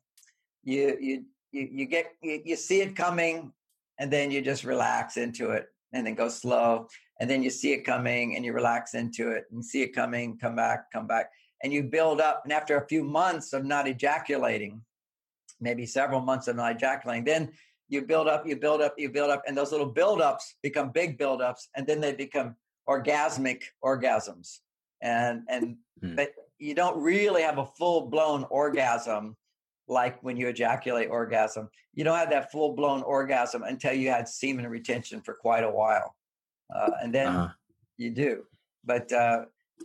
you, you you get you, you see it coming and then you just relax into it and then go slow and then you see it coming and you relax into it and see it coming come back come back and you build up and after a few months of not ejaculating maybe several months of not ejaculating then you build up you build up you build up and those little buildups become big buildups and then they become orgasmic orgasms and and hmm. but you don't really have a full blown orgasm like when you ejaculate orgasm you don't have that full blown orgasm until you had semen retention for quite a while uh, and then uh-huh. you do. But uh,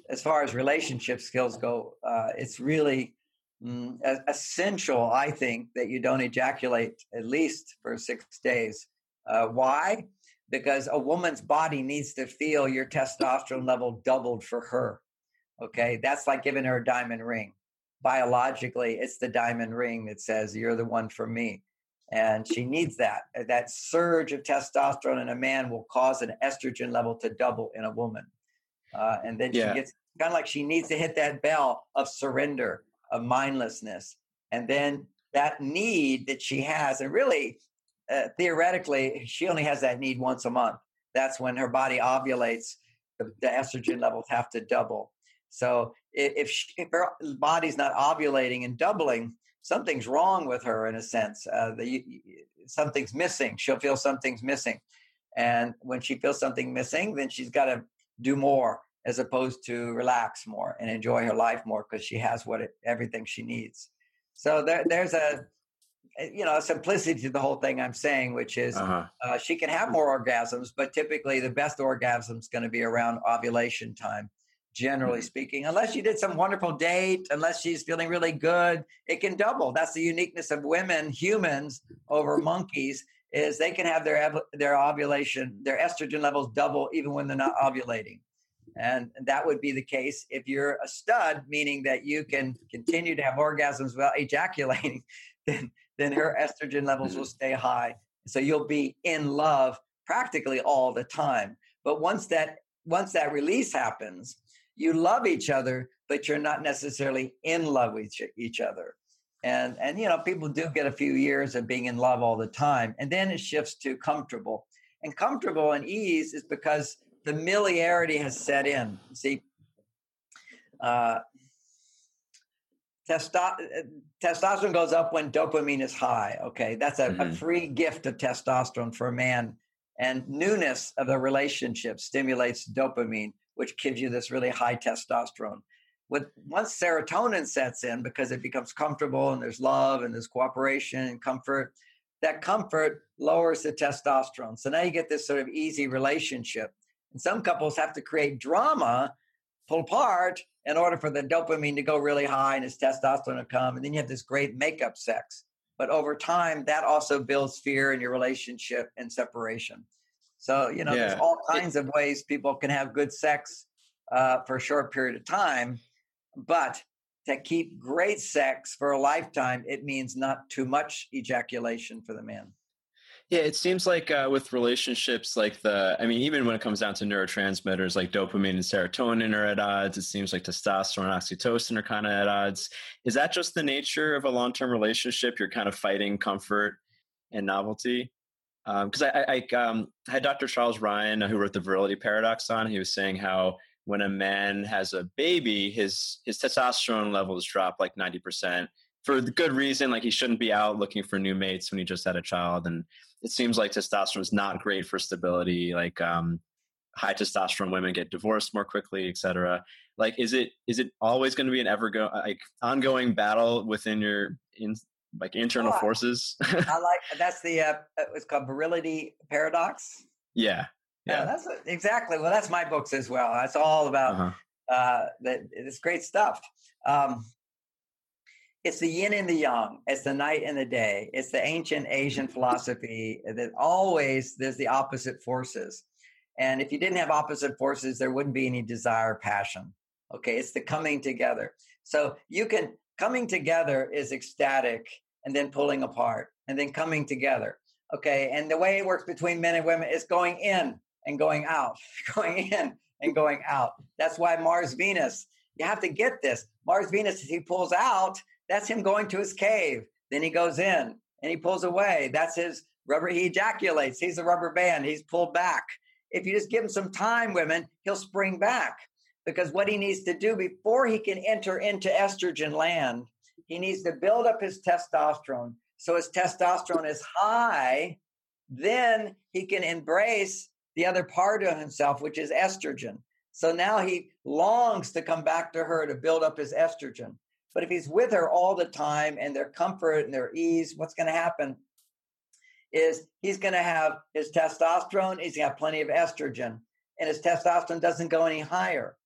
as far as relationship skills go, uh, it's really mm, essential, I think, that you don't ejaculate at least for six days. Uh, why? Because a woman's body needs to feel your testosterone level doubled for her. Okay, that's like giving her a diamond ring. Biologically, it's the diamond ring that says you're the one for me and she needs that. Uh, that surge of testosterone in a man will cause an estrogen level to double in a woman, uh, and then yeah. she gets kind of like she needs to hit that bell of surrender, of mindlessness, and then that need that she has, and really, uh, theoretically, she only has that need once a month. That's when her body ovulates. The, the estrogen levels have to double. So if, she, if her body's not ovulating and doubling, something's wrong with her in a sense. Uh, the, something's missing. She'll feel something's missing. And when she feels something missing, then she's got to do more as opposed to relax more and enjoy her life more because she has what it, everything she needs. So there, there's a you know a simplicity to the whole thing I'm saying, which is uh-huh. uh, she can have more orgasms, but typically the best orgasm is going to be around ovulation time. Generally mm-hmm. speaking, unless she did some wonderful date, unless she's feeling really good, it can double. That's the uniqueness of women, humans over monkeys, is they can have their their ovulation, their estrogen levels double even when they're not ovulating. And that would be the case if you're a stud, meaning that you can continue to have orgasms without ejaculating, then, then her estrogen levels will stay high. So you'll be in love practically all the time. But once that once that release happens, you love each other, but you're not necessarily in love with each other. And and you know, people do get a few years of being in love all the time, and then it shifts to comfortable. And comfortable and ease is because familiarity has set in. See, uh, testo- testosterone goes up when dopamine is high. Okay, that's a, mm-hmm. a, free gift of testosterone for a man. And newness of the relationship stimulates dopamine, which gives you this really high testosterone. With once serotonin sets in, because it becomes comfortable and there's love and there's cooperation and comfort, that comfort lowers the testosterone. So now you get this sort of easy relationship. And some couples have to create drama, pull apart, in order for the dopamine to go really high and his testosterone to come. And then you have this great makeup sex. But over time, that also builds fear in your relationship and separation. So, you know, yeah. there's all kinds of ways people can have good sex uh, for a short period of time. But to keep great sex for a lifetime, it means not too much ejaculation for the man. Yeah, it seems like uh, with relationships, like the, I mean, even when it comes down to neurotransmitters like dopamine and serotonin are at odds. It seems like testosterone and oxytocin are kind of at odds. Is that just the nature of a long term relationship? You're kind of fighting comfort and novelty? Because um, I, I um, had Dr. Charles Ryan, who wrote the virility paradox, on. He was saying how when a man has a baby, his his testosterone levels drop like ninety percent for the good reason. Like he shouldn't be out looking for new mates when he just had a child, and it seems like testosterone is not great for stability. Like um, high testosterone women get divorced more quickly, etc. Like, is it is it always going to be an ever go like ongoing battle within your in like internal oh, forces? I like that's the uh, it's called virility paradox. Yeah, yeah, yeah that's exactly. Well, that's my books as well. That's all about uh-huh. uh, that. It's great stuff. Um, it's the yin and the yang. It's the night and the day. It's the ancient Asian philosophy that always there's the opposite forces. And if you didn't have opposite forces, there wouldn't be any desire, passion. Okay, it's the coming together. So you can coming together is ecstatic and then pulling apart and then coming together. Okay, and the way it works between men and women is going in and going out, going in and going out. That's why Mars Venus, you have to get this. Mars Venus, he pulls out, that's him going to his cave. Then he goes in and he pulls away. That's his rubber. He ejaculates. He's a rubber band. He's pulled back. If you just give him some time, women, he'll spring back because what he needs to do before he can enter into estrogen land, he needs to build up his testosterone. So his testosterone is high. Then he can embrace the other part of himself, which is estrogen. So now he longs to come back to her to build up his estrogen. But if he's with her all the time and their comfort and their ease, what's going to happen is he's going to have his testosterone, he's have plenty of estrogen, and his testosterone doesn't go any higher.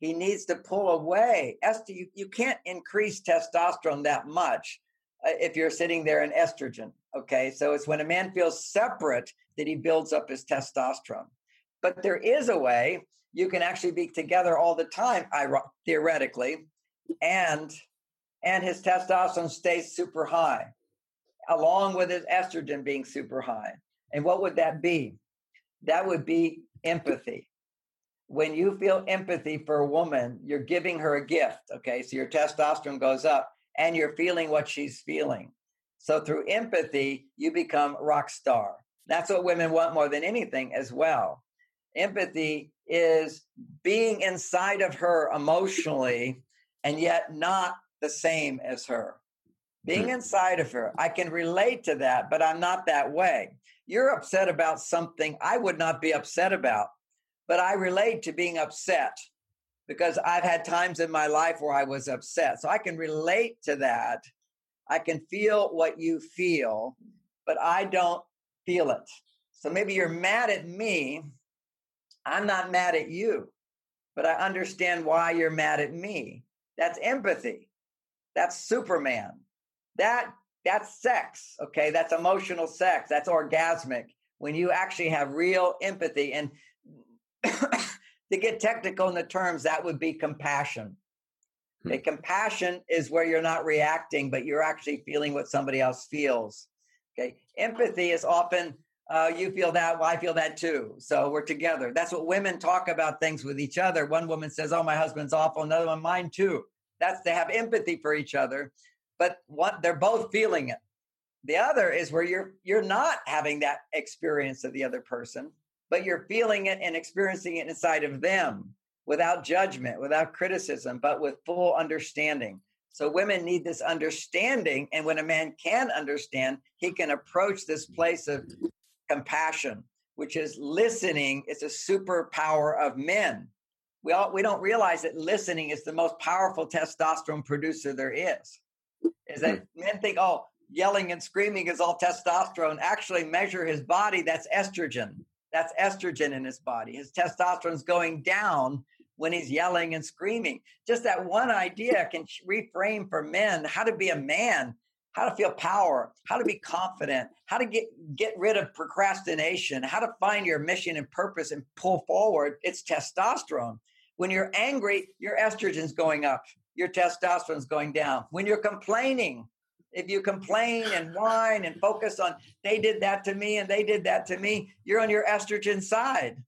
He needs to pull away. Esther, you, you can't increase testosterone that much uh, if you're sitting there in estrogen. Okay, so it's when a man feels separate that he builds up his testosterone. But there is a way you can actually be together all the time, theoretically, and and his testosterone stays super high, along with his estrogen being super high. And what would that be? That would be empathy. When you feel empathy for a woman, you're giving her a gift. Okay. So your testosterone goes up and you're feeling what she's feeling. So through empathy, you become rock star. That's what women want more than anything as well. Empathy is being inside of her emotionally and yet not the same as her. being hmm. inside of her. I can relate to that, but I'm not that way. You're upset about something I would not be upset about, but I relate to being upset because I've had times in my life where I was upset. So I can relate to that. I can feel what you feel, but I don't feel it. So maybe you're mad at me. I'm not mad at you, but I understand why you're mad at me. That's empathy. That's Superman. That that's sex. Okay, that's emotional sex. That's orgasmic. When you actually have real empathy, and to get technical in the terms, that would be compassion. Hmm. Okay, compassion is where you're not reacting, but you're actually feeling what somebody else feels. Okay, empathy is often uh, you feel that, well, I feel that too. So we're together. That's what women talk about things with each other. One woman says, "Oh, my husband's awful." Another one, "Mine too." That's they have empathy for each other, but what they're both feeling it. The other is where you're you're not having that experience of the other person, but you're feeling it and experiencing it inside of them without judgment, without criticism, but with full understanding. So women need this understanding. And when a man can understand, he can approach this place of mm-hmm. compassion, which is listening. It's a superpower of men we all we don't realize that listening is the most powerful testosterone producer there is. Is that hmm. men think, oh, yelling and screaming is all testosterone. Actually, measure his body. That's estrogen. That's estrogen in his body. His testosterone's going down when he's yelling and screaming. Just that one idea can reframe for men how to be a man, how to feel power, how to be confident, how to get get rid of procrastination, how to find your mission and purpose and pull forward. It's testosterone. When you're angry, your estrogen's going up, your testosterone's going down. When you're complaining, if you complain and whine and focus on they did that to me and they did that to me, you're on your estrogen side.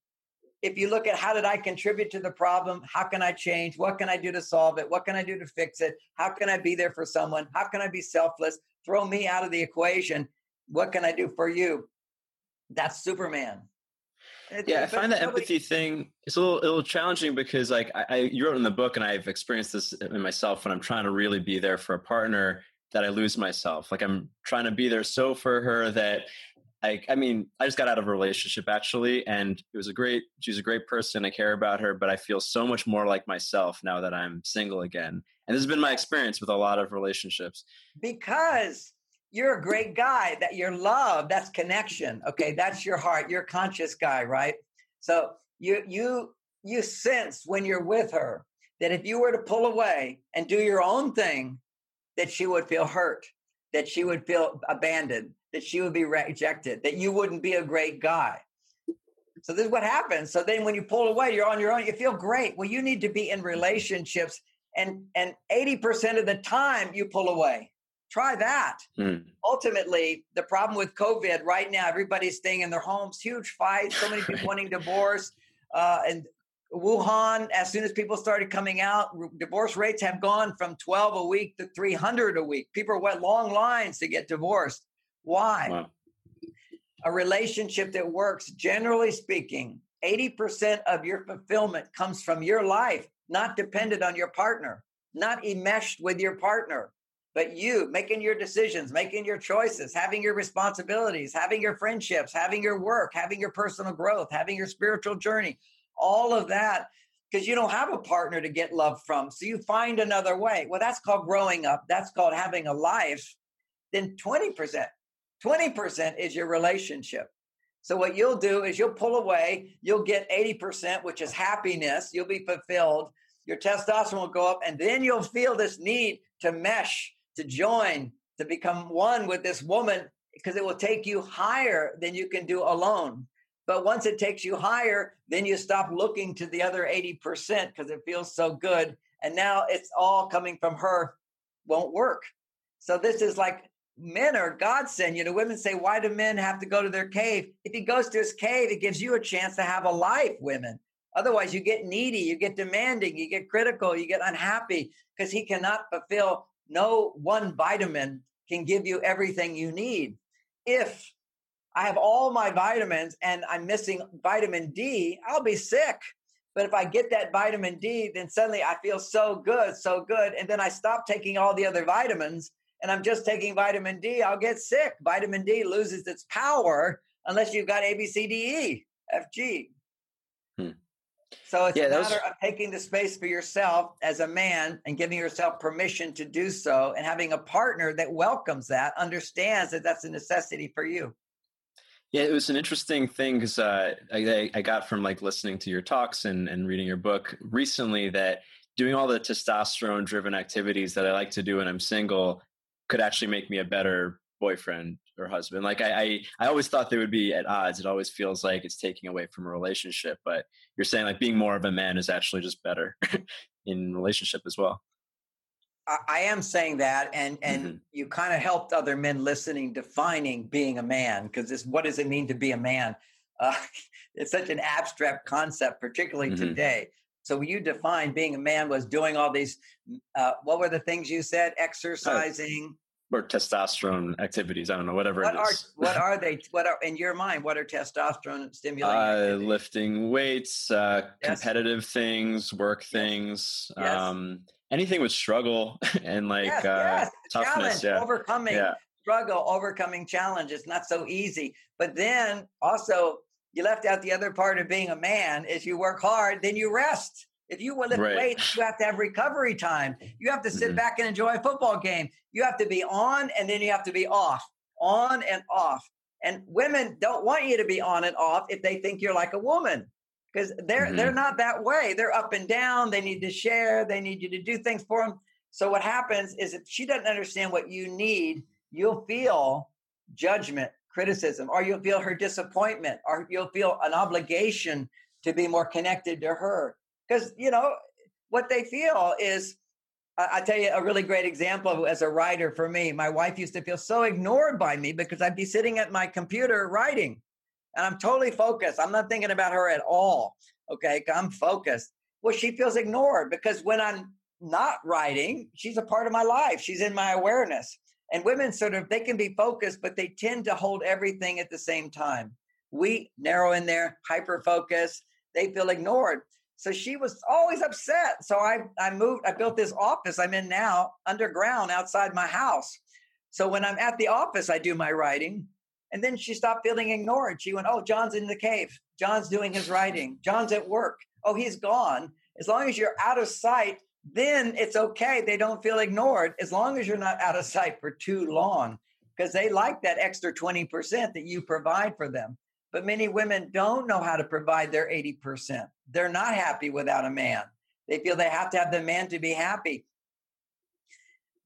If you look at how did I contribute to the problem? How can I change? What can I do to solve it? What can I do to fix it? How can I be there for someone? How can I be selfless? Throw me out of the equation. What can I do for you? That's Superman. It's, yeah, I find the empathy thing is a little, a little challenging because, like, I, I, you wrote in the book, and I've experienced this in myself when I'm trying to really be there for a partner that I lose myself. Like, I'm trying to be there so for her that, I, I mean, I just got out of a relationship actually, and it was a great. She's a great person. I care about her, but I feel so much more like myself now that I'm single again. And this has been my experience with a lot of relationships. Because you're a great guy that you're love that's connection okay? That's your heart you're a conscious guy right? So you you you sense when you're with her that if you were to pull away and do your own thing that she would feel hurt that she would feel abandoned that she would be rejected that you wouldn't be a great guy. So this is what happens. So then when you pull away you're on your own you feel great. Well you need to be in relationships and and 80% of the time you pull away Try that. Mm. Ultimately, the problem with COVID right now, everybody's staying in their homes, huge fights, so many people wanting divorce. Uh, and Wuhan, as soon as people started coming out, divorce rates have gone from 12 a week to 300 a week. People went long lines to get divorced. Why? Wow. A relationship that works, generally speaking, 80% of your fulfillment comes from your life, not dependent on your partner, not enmeshed with your partner but you making your decisions, making your choices, having your responsibilities, having your friendships, having your work, having your personal growth, having your spiritual journey, all of that, because you don't have a partner to get love from. So you find another way. Well, that's called growing up. That's called having a life. Then 20%, 20% is your relationship. So what you'll do is you'll pull away, you'll get 80%, which is happiness. You'll be fulfilled. Your testosterone will go up, and then you'll feel this need to mesh to join, to become one with this woman, because it will take you higher than you can do alone. But once it takes you higher, then you stop looking to the other 80% because it feels so good. And now it's all coming from her, won't work. So this is like men are godsend. You know, women say, why do men have to go to their cave? If he goes to his cave, it gives you a chance to have a life, women. Otherwise, you get needy, you get demanding, you get critical, you get unhappy because he cannot fulfill no one vitamin can give you everything you need. If I have all my vitamins and I'm missing vitamin D, I'll be sick. But if I get that vitamin D, then suddenly I feel so good, so good. And then I stop taking all the other vitamins and I'm just taking vitamin D, I'll get sick. Vitamin D loses its power unless you've got A, B, C, D, E, F, G. Hmm. So it's yeah, a matter was... of taking the space for yourself as a man and giving yourself permission to do so and having a partner that welcomes that, understands that that's a necessity for you. Yeah, it was an interesting thing because uh, I, I got from like listening to your talks and, and reading your book recently that doing all the testosterone driven activities that I like to do when I'm single could actually make me a better boyfriend or husband. Like I, I, I always thought they would be at odds. It always feels like it's taking away from a relationship. But you're saying like being more of a man is actually just better in relationship as well. I am saying that, and and mm-hmm. you kind of helped other men listening defining being a man because this what does it mean to be a man? Uh, it's such an abstract concept, particularly mm-hmm. today. So you define being a man was doing all these. Uh, what were the things you said? Exercising. Or testosterone activities. I don't know, whatever what Are, what are they? What are in your mind? What are testosterone stimulating? Uh, lifting weights, uh, yes. competitive things, work things. Yes. Um, anything with struggle and like yes, uh, toughness, challenge, yeah. overcoming yeah. struggle, overcoming challenge. It's not so easy. But then also, you left out the other part of being a man is you work hard, then you rest. If you lift right. weights, you have to have recovery time. You have to sit mm-hmm. back and enjoy a football game. You have to be on and then you have to be off, on and off. And women don't want you to be on and off if they think you're like a woman because they're mm-hmm. they're not that way. They're up and down. They need to share. They need you to do things for them. So what happens is if she doesn't understand what you need, you'll feel judgment, criticism, or you'll feel her disappointment, or you'll feel an obligation to be more connected to her. Because you know what they feel is. I, tell you a really great example as a writer for me. My wife used to feel so ignored by me because I'd be sitting at my computer writing and I'm totally focused. I'm not thinking about her at all. Okay, I'm focused. Well, she feels ignored because when I'm not writing, she's a part of my life. She's in my awareness. And women sort of they can be focused, but they tend to hold everything at the same time. We narrow in there, hyper focus. They feel ignored. So she was always upset. So I I moved. I built this office I'm in now underground outside my house. So when I'm at the office, I do my writing. And then she stopped feeling ignored. She went, Oh, John's in the cave. John's doing his writing. John's at work. Oh, he's gone. As long as you're out of sight, then it's okay. They don't feel ignored as long as you're not out of sight for too long because they like that extra 20% that you provide for them. But many women don't know how to provide their 80%. They're not happy without a man. They feel they have to have the man to be happy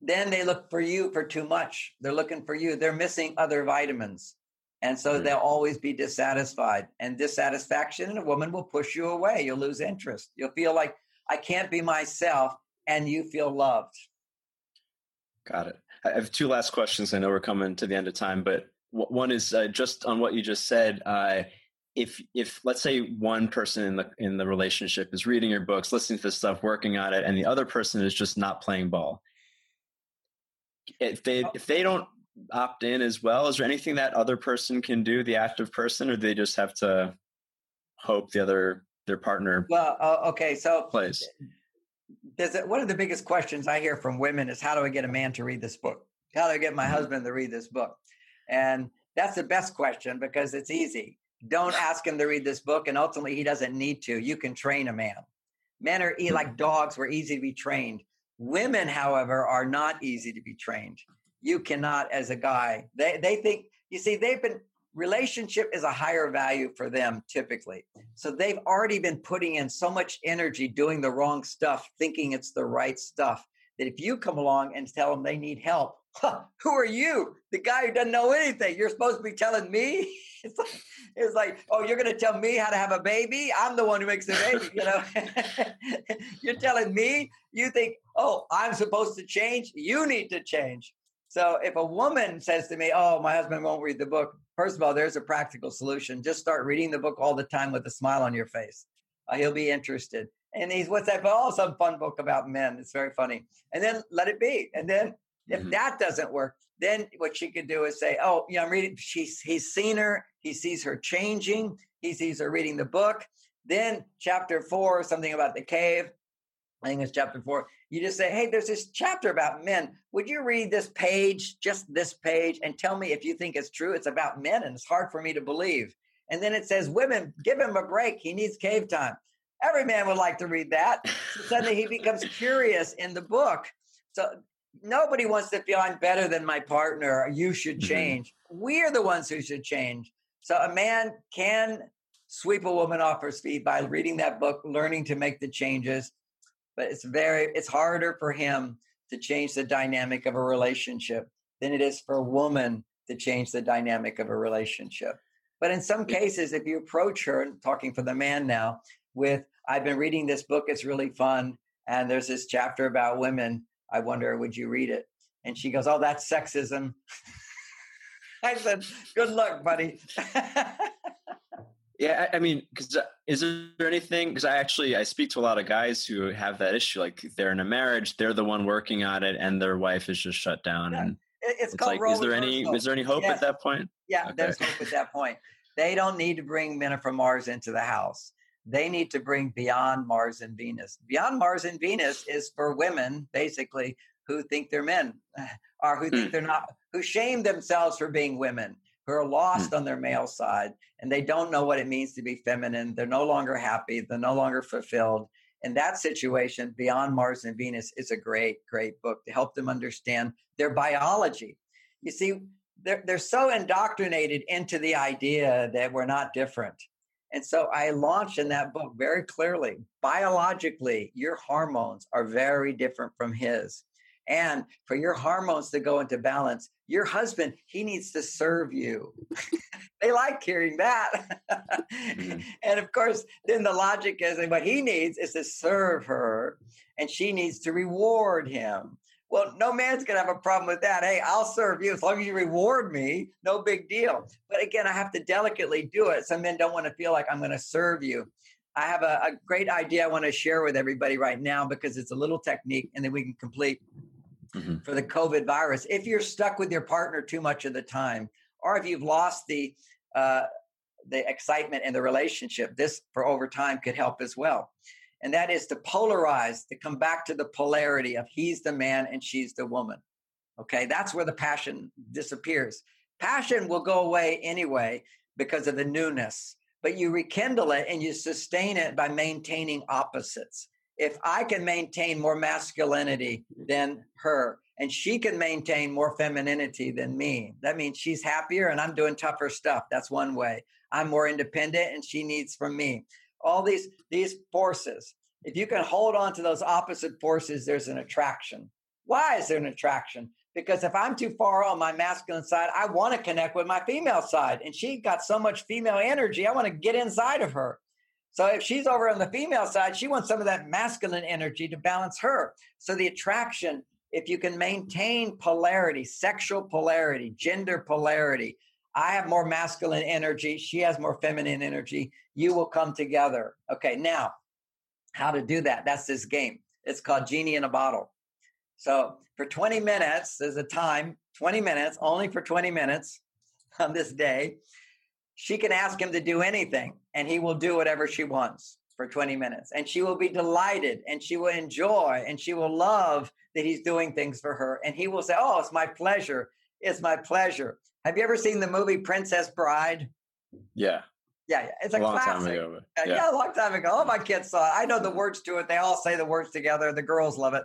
then they look for you for too much. They're looking for you. They're missing other vitamins. And so mm-hmm. they'll always be dissatisfied. And dissatisfaction in a woman will push you away. You'll lose interest. You'll feel like, I can't be myself. And you feel loved. Got it. I have two last questions. I know we're coming to the end of time, but one is uh, just on what you just said. Uh, if if let's say one person in the in the relationship is reading your books, listening to this stuff, working on it, and the other person is just not playing ball, if they if they don't opt in as well, is there anything that other person can do, the active person, or they just have to hope the other their partner? Well, uh, okay, so plays. Does it, one of the biggest questions I hear from women is how do I get a man to read this book? How do I get my mm-hmm. husband to read this book? And that's the best question because it's easy. Don't ask him to read this book, and ultimately he doesn't need to. You can train a man. Men are like mm-hmm. dogs; we're easy to be trained. Women, however, are not easy to be trained. You cannot, as a guy, they, they think, you see, they've been, relationship is a higher value for them typically. So they've already been putting in so much energy doing the wrong stuff, thinking it's the right stuff, that if you come along and tell them they need help, who are you? The guy who doesn't know anything. You're supposed to be telling me? It's like, it's like oh, you're going to tell me how to have a baby? I'm the one who makes the baby, you know? you're telling me you think, oh, I'm supposed to change? You need to change. So if a woman says to me, oh, my husband won't read the book, first of all, there's a practical solution. Just start reading the book all the time with a smile on your face. Uh, he'll be interested. And he's, what's that? Oh, some fun book about men. It's very funny. And then let it be. And then if mm-hmm. that doesn't work, then what she could do is say, "Oh, yeah, I'm reading." She's he's seen her. He sees her changing. He sees her reading the book. Then chapter four, something about the cave. I think it's chapter four. You just say, Hey, there's this chapter about men. Would you read this page, just this page, and tell me if you think it's true? It's about men, and it's hard for me to believe. And then it says, Women, give him a break. He needs cave time. Every man would like to read that. So suddenly he becomes curious in the book. So nobody wants to feel I'm better than my partner. You should mm-hmm. change. Mm-hmm. We're the ones who should change. So a man can sweep a woman off her feet by reading that book, learning to make the changes but it's very it's harder for him to change the dynamic of a relationship than it is for a woman to change the dynamic of a relationship. But in some cases, if you approach her, and talking for the man now, with I've been reading this book, it's really fun, and there's this chapter about women. I wonder, would you read it? And she goes, Oh, that's sexism. I said, Good luck, buddy. Yeah, I, I mean, because uh, is there anything? Because I actually I speak to a lot of guys who have that issue. Like they're in a marriage, they're the one working on it, and their wife is just shut down. Yeah. And it's, it's like, is there any is there any hope yes. at that point? Yeah, okay. there's hope at that point. They don't need to bring men from Mars into the house. They need to bring beyond Mars and Venus. Beyond Mars and Venus is for women, basically, who think they're men, or who think mm. they're not, who shame themselves for being women who are lost mm. on their male side and they don't know what it means to be feminine. They're no longer happy. They're no longer fulfilled. In that situation, Beyond Mars and Venus is a great, great book to help them understand their biology. You see, they're, they're so indoctrinated into the idea that we're not different. And so I launched in that book very clearly biologically, your hormones are very different from his. And for your hormones to go into balance, your husband, he needs to serve you. they like hearing that. mm-hmm. And of course, then the logic is what he needs is to serve her, and she needs to reward him. Well, no man's going to have a problem with that. Hey, I'll serve you as long as you reward me. No big deal. But again, I have to delicately do it. Some men don't want to feel like I'm going to serve you. I have a, a great idea I want to share with everybody right now because it's a little technique and then we can complete mm-hmm. for the COVID virus. If you're stuck with your partner too much of the time, or if you've lost the uh, the excitement in the relationship, this for over time could help as well. And that is to polarize, to come back to the polarity of he's the man and she's the woman. Okay, that's where the passion disappears. Passion will go away anyway because of the newness, but you rekindle it and you sustain it by maintaining opposites if I can maintain more masculinity than her, and she can maintain more femininity than me, that means she's happier and I'm doing tougher stuff. That's one way. I'm more independent and she needs from me. All these these forces. If you can hold on to those opposite forces, there's an attraction. Why is there an attraction? Because if I'm too far on my masculine side, I want to connect with my female side. And she got so much female energy, I want to get inside of her. So if she's over on the female side, she wants some of that masculine energy to balance her. So the attraction, if you can maintain polarity, sexual polarity, gender polarity, I have more masculine energy, she has more feminine energy, you will come together. Okay, now, how to do that? That's this game. It's called Genie in a Bottle. So for 20 minutes, there's a time, 20 minutes, only for 20 minutes on this day she can ask him to do anything and he will do whatever she wants for 20 minutes and she will be delighted and she will enjoy and she will love that he's doing things for her and he will say oh it's my pleasure it's my pleasure have you ever seen the movie princess bride yeah yeah, yeah. it's a, a long classic. time ago. Yeah. yeah, a long time ago. All my kids saw it. I know the words to it. They all say the words together. The girls love it.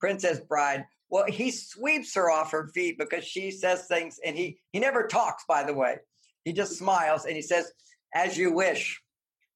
Princess Bride. Well, he sweeps her off her feet because she says things, and he he never talks. By the way, he just smiles and he says, as you wish,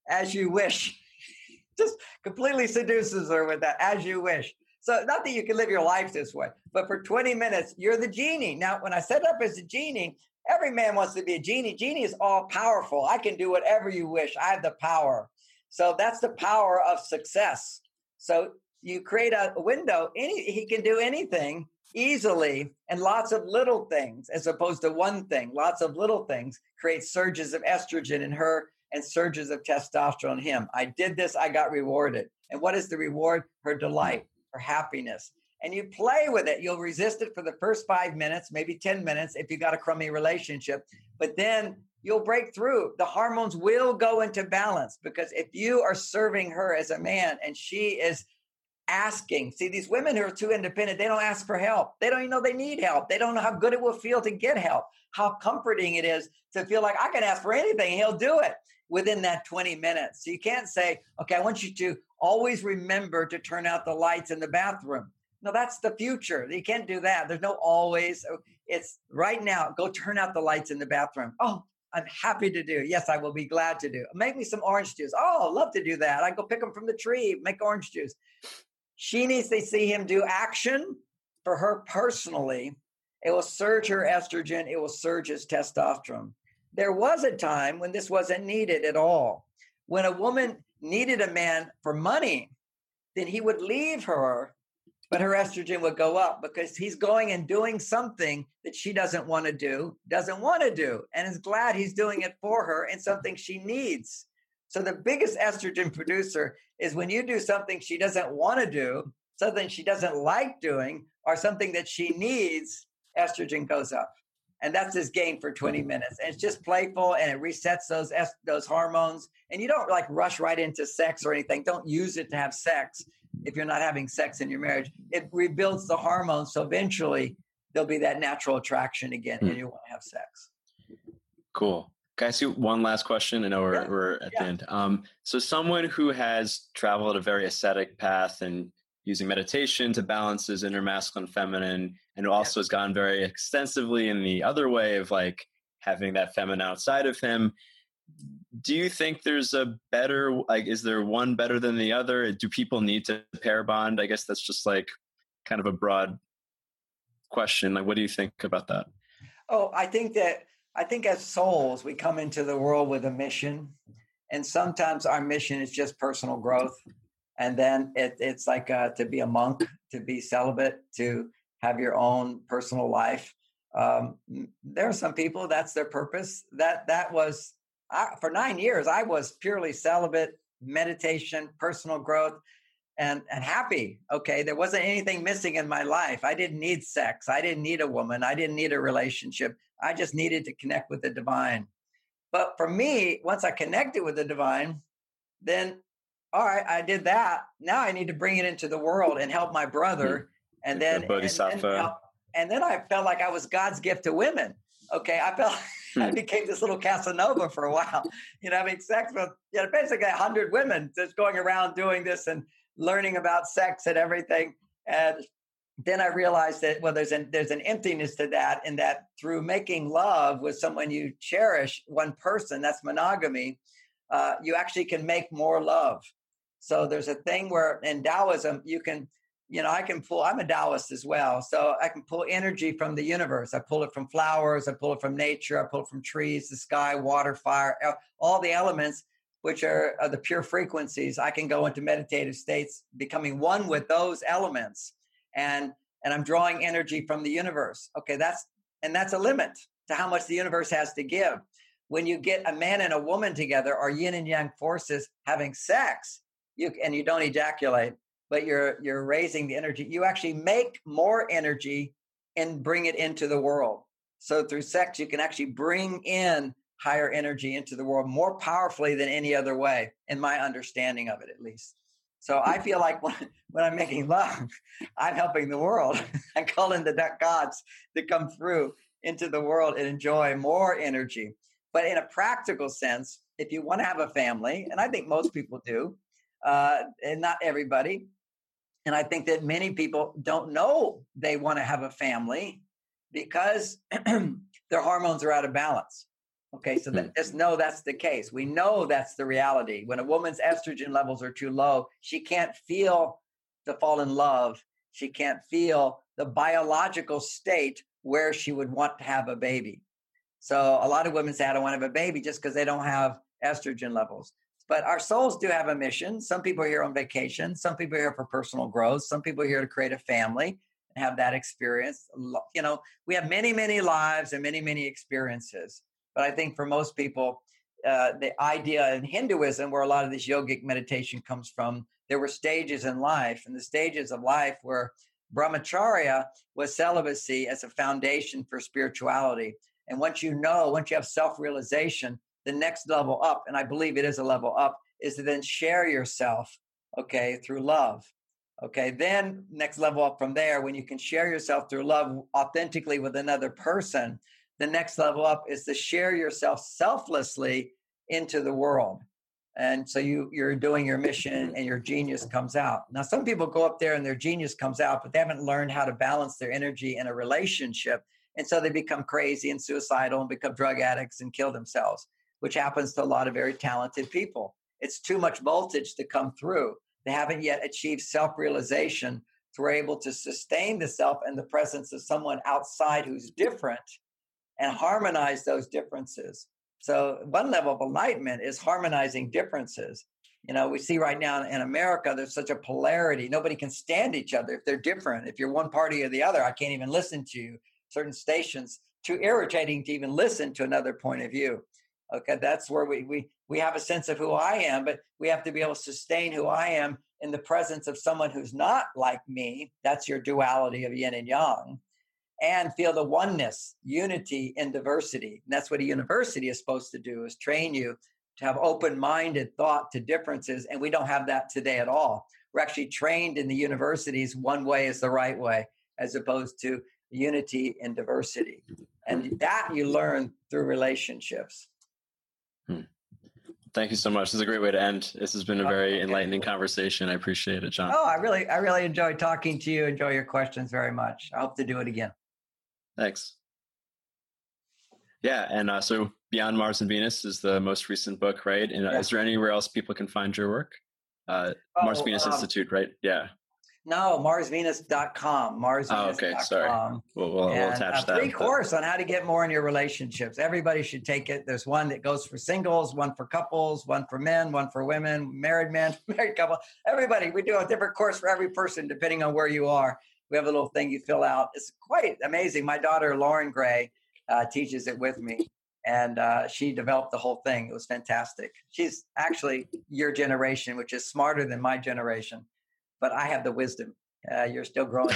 as you wish. just completely seduces her with that, as you wish. So, not that you can live your life this way, but for 20 minutes, you're the genie. Now, when I set up as a genie, every man wants to be a genie. Genie is all powerful. I can do whatever you wish. I have the power. So, that's the power of success. So, you create a window, any, he can do anything easily and lots of little things as opposed to one thing lots of little things create surges of estrogen in her and surges of testosterone in him i did this i got rewarded and what is the reward her delight her happiness and you play with it you'll resist it for the first five minutes maybe 10 minutes if you got a crummy relationship but then you'll break through the hormones will go into balance because if you are serving her as a man and she is asking. See, these women who are too independent, they don't ask for help. They don't even know they need help. They don't know how good it will feel to get help, how comforting it is to feel like I can ask for anything, he'll do it within that 20 minutes. So you can't say, okay, I want you to always remember to turn out the lights in the bathroom. No, that's the future. You can't do that. There's no always. Oh, it's right now. Go turn out the lights in the bathroom. Oh, I'm happy to do. Yes, I will be glad to do. Make me some orange juice. Oh, love to do that. I go pick them from the tree, make orange juice. She needs to see him do action for her personally. It will surge her estrogen, it will surge his testosterone. There was a time when this wasn't needed at all. When a woman needed a man for money, then he would leave her, but her estrogen would go up because he's going and doing something that she doesn't want to do, doesn't want to do, and is glad he's doing it for her and something she needs. So the biggest estrogen producer is when you do something she doesn't want to do, something she doesn't like doing, or something that she needs, estrogen goes up. And that's his game for 20 minutes. And it's just playful and it resets those those hormones. And you don't like rush right into sex or anything. Don't use it to have sex if you're not having sex in your marriage. It rebuilds the hormones. So eventually there'll be that natural attraction again and you want to have sex. Cool. Can I see one last question? I know we're, yeah. we're at yeah. the end. Um, so, someone who has traveled a very ascetic path and using meditation to balance his inner masculine feminine, and also has gone very extensively in the other way of like having that feminine outside of him. Do you think there's a better, like, is there one better than the other? Do people need to pair bond? I guess that's just like kind of a broad question. Like, what do you think about that? Oh, I think that I think as souls, we come into the world with a mission. And sometimes our mission is just personal growth. And then it, it's like uh, to be a monk, to be celibate, to have your own personal life. Um, there are some people that's their purpose. That that was I, for nine years. I was purely celibate, meditation, personal growth and and happy okay there wasn't anything missing in my life i didn't need sex i didn't need a woman i didn't need a relationship i just needed to connect with the divine but for me once i connected with the divine then all right i did that now i need to bring it into the world and help my brother mm-hmm. And then and, and, help, and then i felt like i was god's gift to women okay i felt I hmm. became this little Casanova for a while, you know, I having sex with you know, basically a hundred women just going around doing this and learning about sex and everything. And then I realized that well, there's an there's an emptiness to that, in that through making love with someone you cherish, one person, that's monogamy, uh, you actually can make more love. So there's a thing where in Taoism you can, you know, I can pull. I'm a Taoist as well, so I can pull energy from the universe. I pull it from flowers. I pull it from nature. I pull it from trees, the sky, water, fire, all the elements which are, are the pure frequencies, I can go into meditative states, becoming one with those elements. And and I'm drawing energy from the universe. Okay, that's and that's a limit to how much the universe has to give. When you get a man and a woman together, or yin and yang forces having sex, you and you don't ejaculate, but you're you're raising the energy. You actually make more energy and bring it into the world. So through sex, you can actually bring in higher energy into the world more powerfully than any other way, in my understanding of it, at least. So I feel like when, when I'm making love, I'm helping the world. I'm calling the gods to come through into the world and enjoy more energy. But in a practical sense, if you want to have a family, and I think most people do, uh, and not everybody, and I think that many people don't know they want to have a family because their hormones are out of balance. Okay, so that, hmm. just know that's the case. We know that's the reality. When a woman's estrogen levels are too low, she can't feel to fall in love. She can't feel the biological state where she would want to have a baby. So a lot of women say, I don't want to have a baby just because they don't have estrogen levels. But our souls do have a mission. Some people are here on vacation. Some people are here for personal growth. Some people are here to create a family and have that experience. You know, we have many, many lives and many, many experiences. But I think for most people, uh, the idea in Hinduism, where a lot of this yogic meditation comes from, there were stages in life, and the stages of life were brahmacharya was celibacy as a foundation for spirituality. And once you know, once you have self realization, the next level up, and I believe it is a level up, is to then share yourself, okay, through love. Okay, then next level up from there, when you can share yourself through love authentically with another person, the next level up is to share yourself selflessly into the world. And so you you're doing your mission and your genius comes out. Now some people go up there and their genius comes out, but they haven't learned how to balance their energy in a relationship. And so they become crazy and suicidal and become drug addicts and kill themselves, which happens to a lot of very talented people. It's too much voltage to come through. They haven't yet achieved self realization. So we're able to sustain the self in the presence of someone outside who's different and harmonize those differences. So, one level of enlightenment is harmonizing differences. You know, we see right now in America, there's such a polarity. Nobody can stand each other if they're different. If you're one party or the other, I can't even listen to you. Certain stations, too irritating to even listen to another point of view. Okay, that's where we we we have a sense of who I am, but we have to be able to sustain who I am in the presence of someone who's not like me. That's your duality of yin and yang. And feel the oneness, unity in diversity. And that's what a university is supposed to do is train you to have open-minded thought to differences. And we don't have that today at all. We're actually trained in the universities one way is the right way, as opposed to unity and diversity. And that you learn through relationships. Hmm. Thank you so much. This is a great way to end. This has been a very enlightening conversation. I appreciate it, John. Oh, I really, I really enjoyed talking to you. Enjoy your questions very much. I hope to do it again. Thanks. Yeah, and uh, so Beyond Mars and Venus is the most recent book, right? And uh, yeah. is there anywhere else people can find your work? Uh, oh, Mars Venus um, Institute, right? Yeah. No, marsvenus.com. Marsvenus.com. Oh, okay. Sorry. We'll, we'll, we'll attach a that. free course on how to get more in your relationships. Everybody should take it. There's one that goes for singles, one for couples, one for men, one for women, married men, married couple. Everybody. We do a different course for every person depending on where you are. We have a little thing you fill out. It's quite amazing. My daughter, Lauren Gray, uh, teaches it with me. And uh, she developed the whole thing. It was fantastic. She's actually your generation, which is smarter than my generation but I have the wisdom. Uh, you're still growing,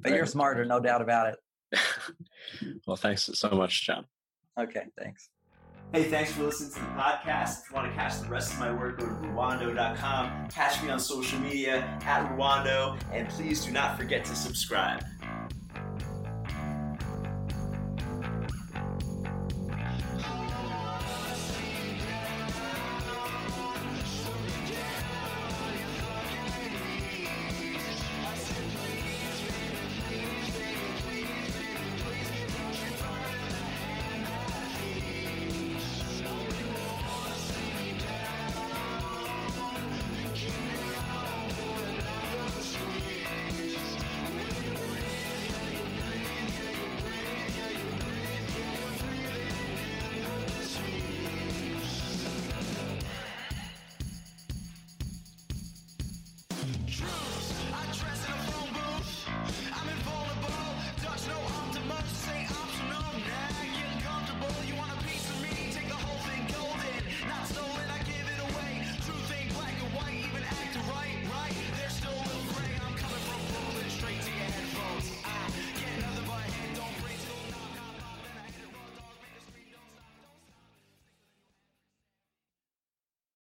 but you're smarter, no doubt about it. well, thanks so much, John. Okay, thanks. Hey, thanks for listening to the podcast. If you want to catch the rest of my work, go to Ruwando.com. Catch me on social media at Ruwando, and please do not forget to subscribe.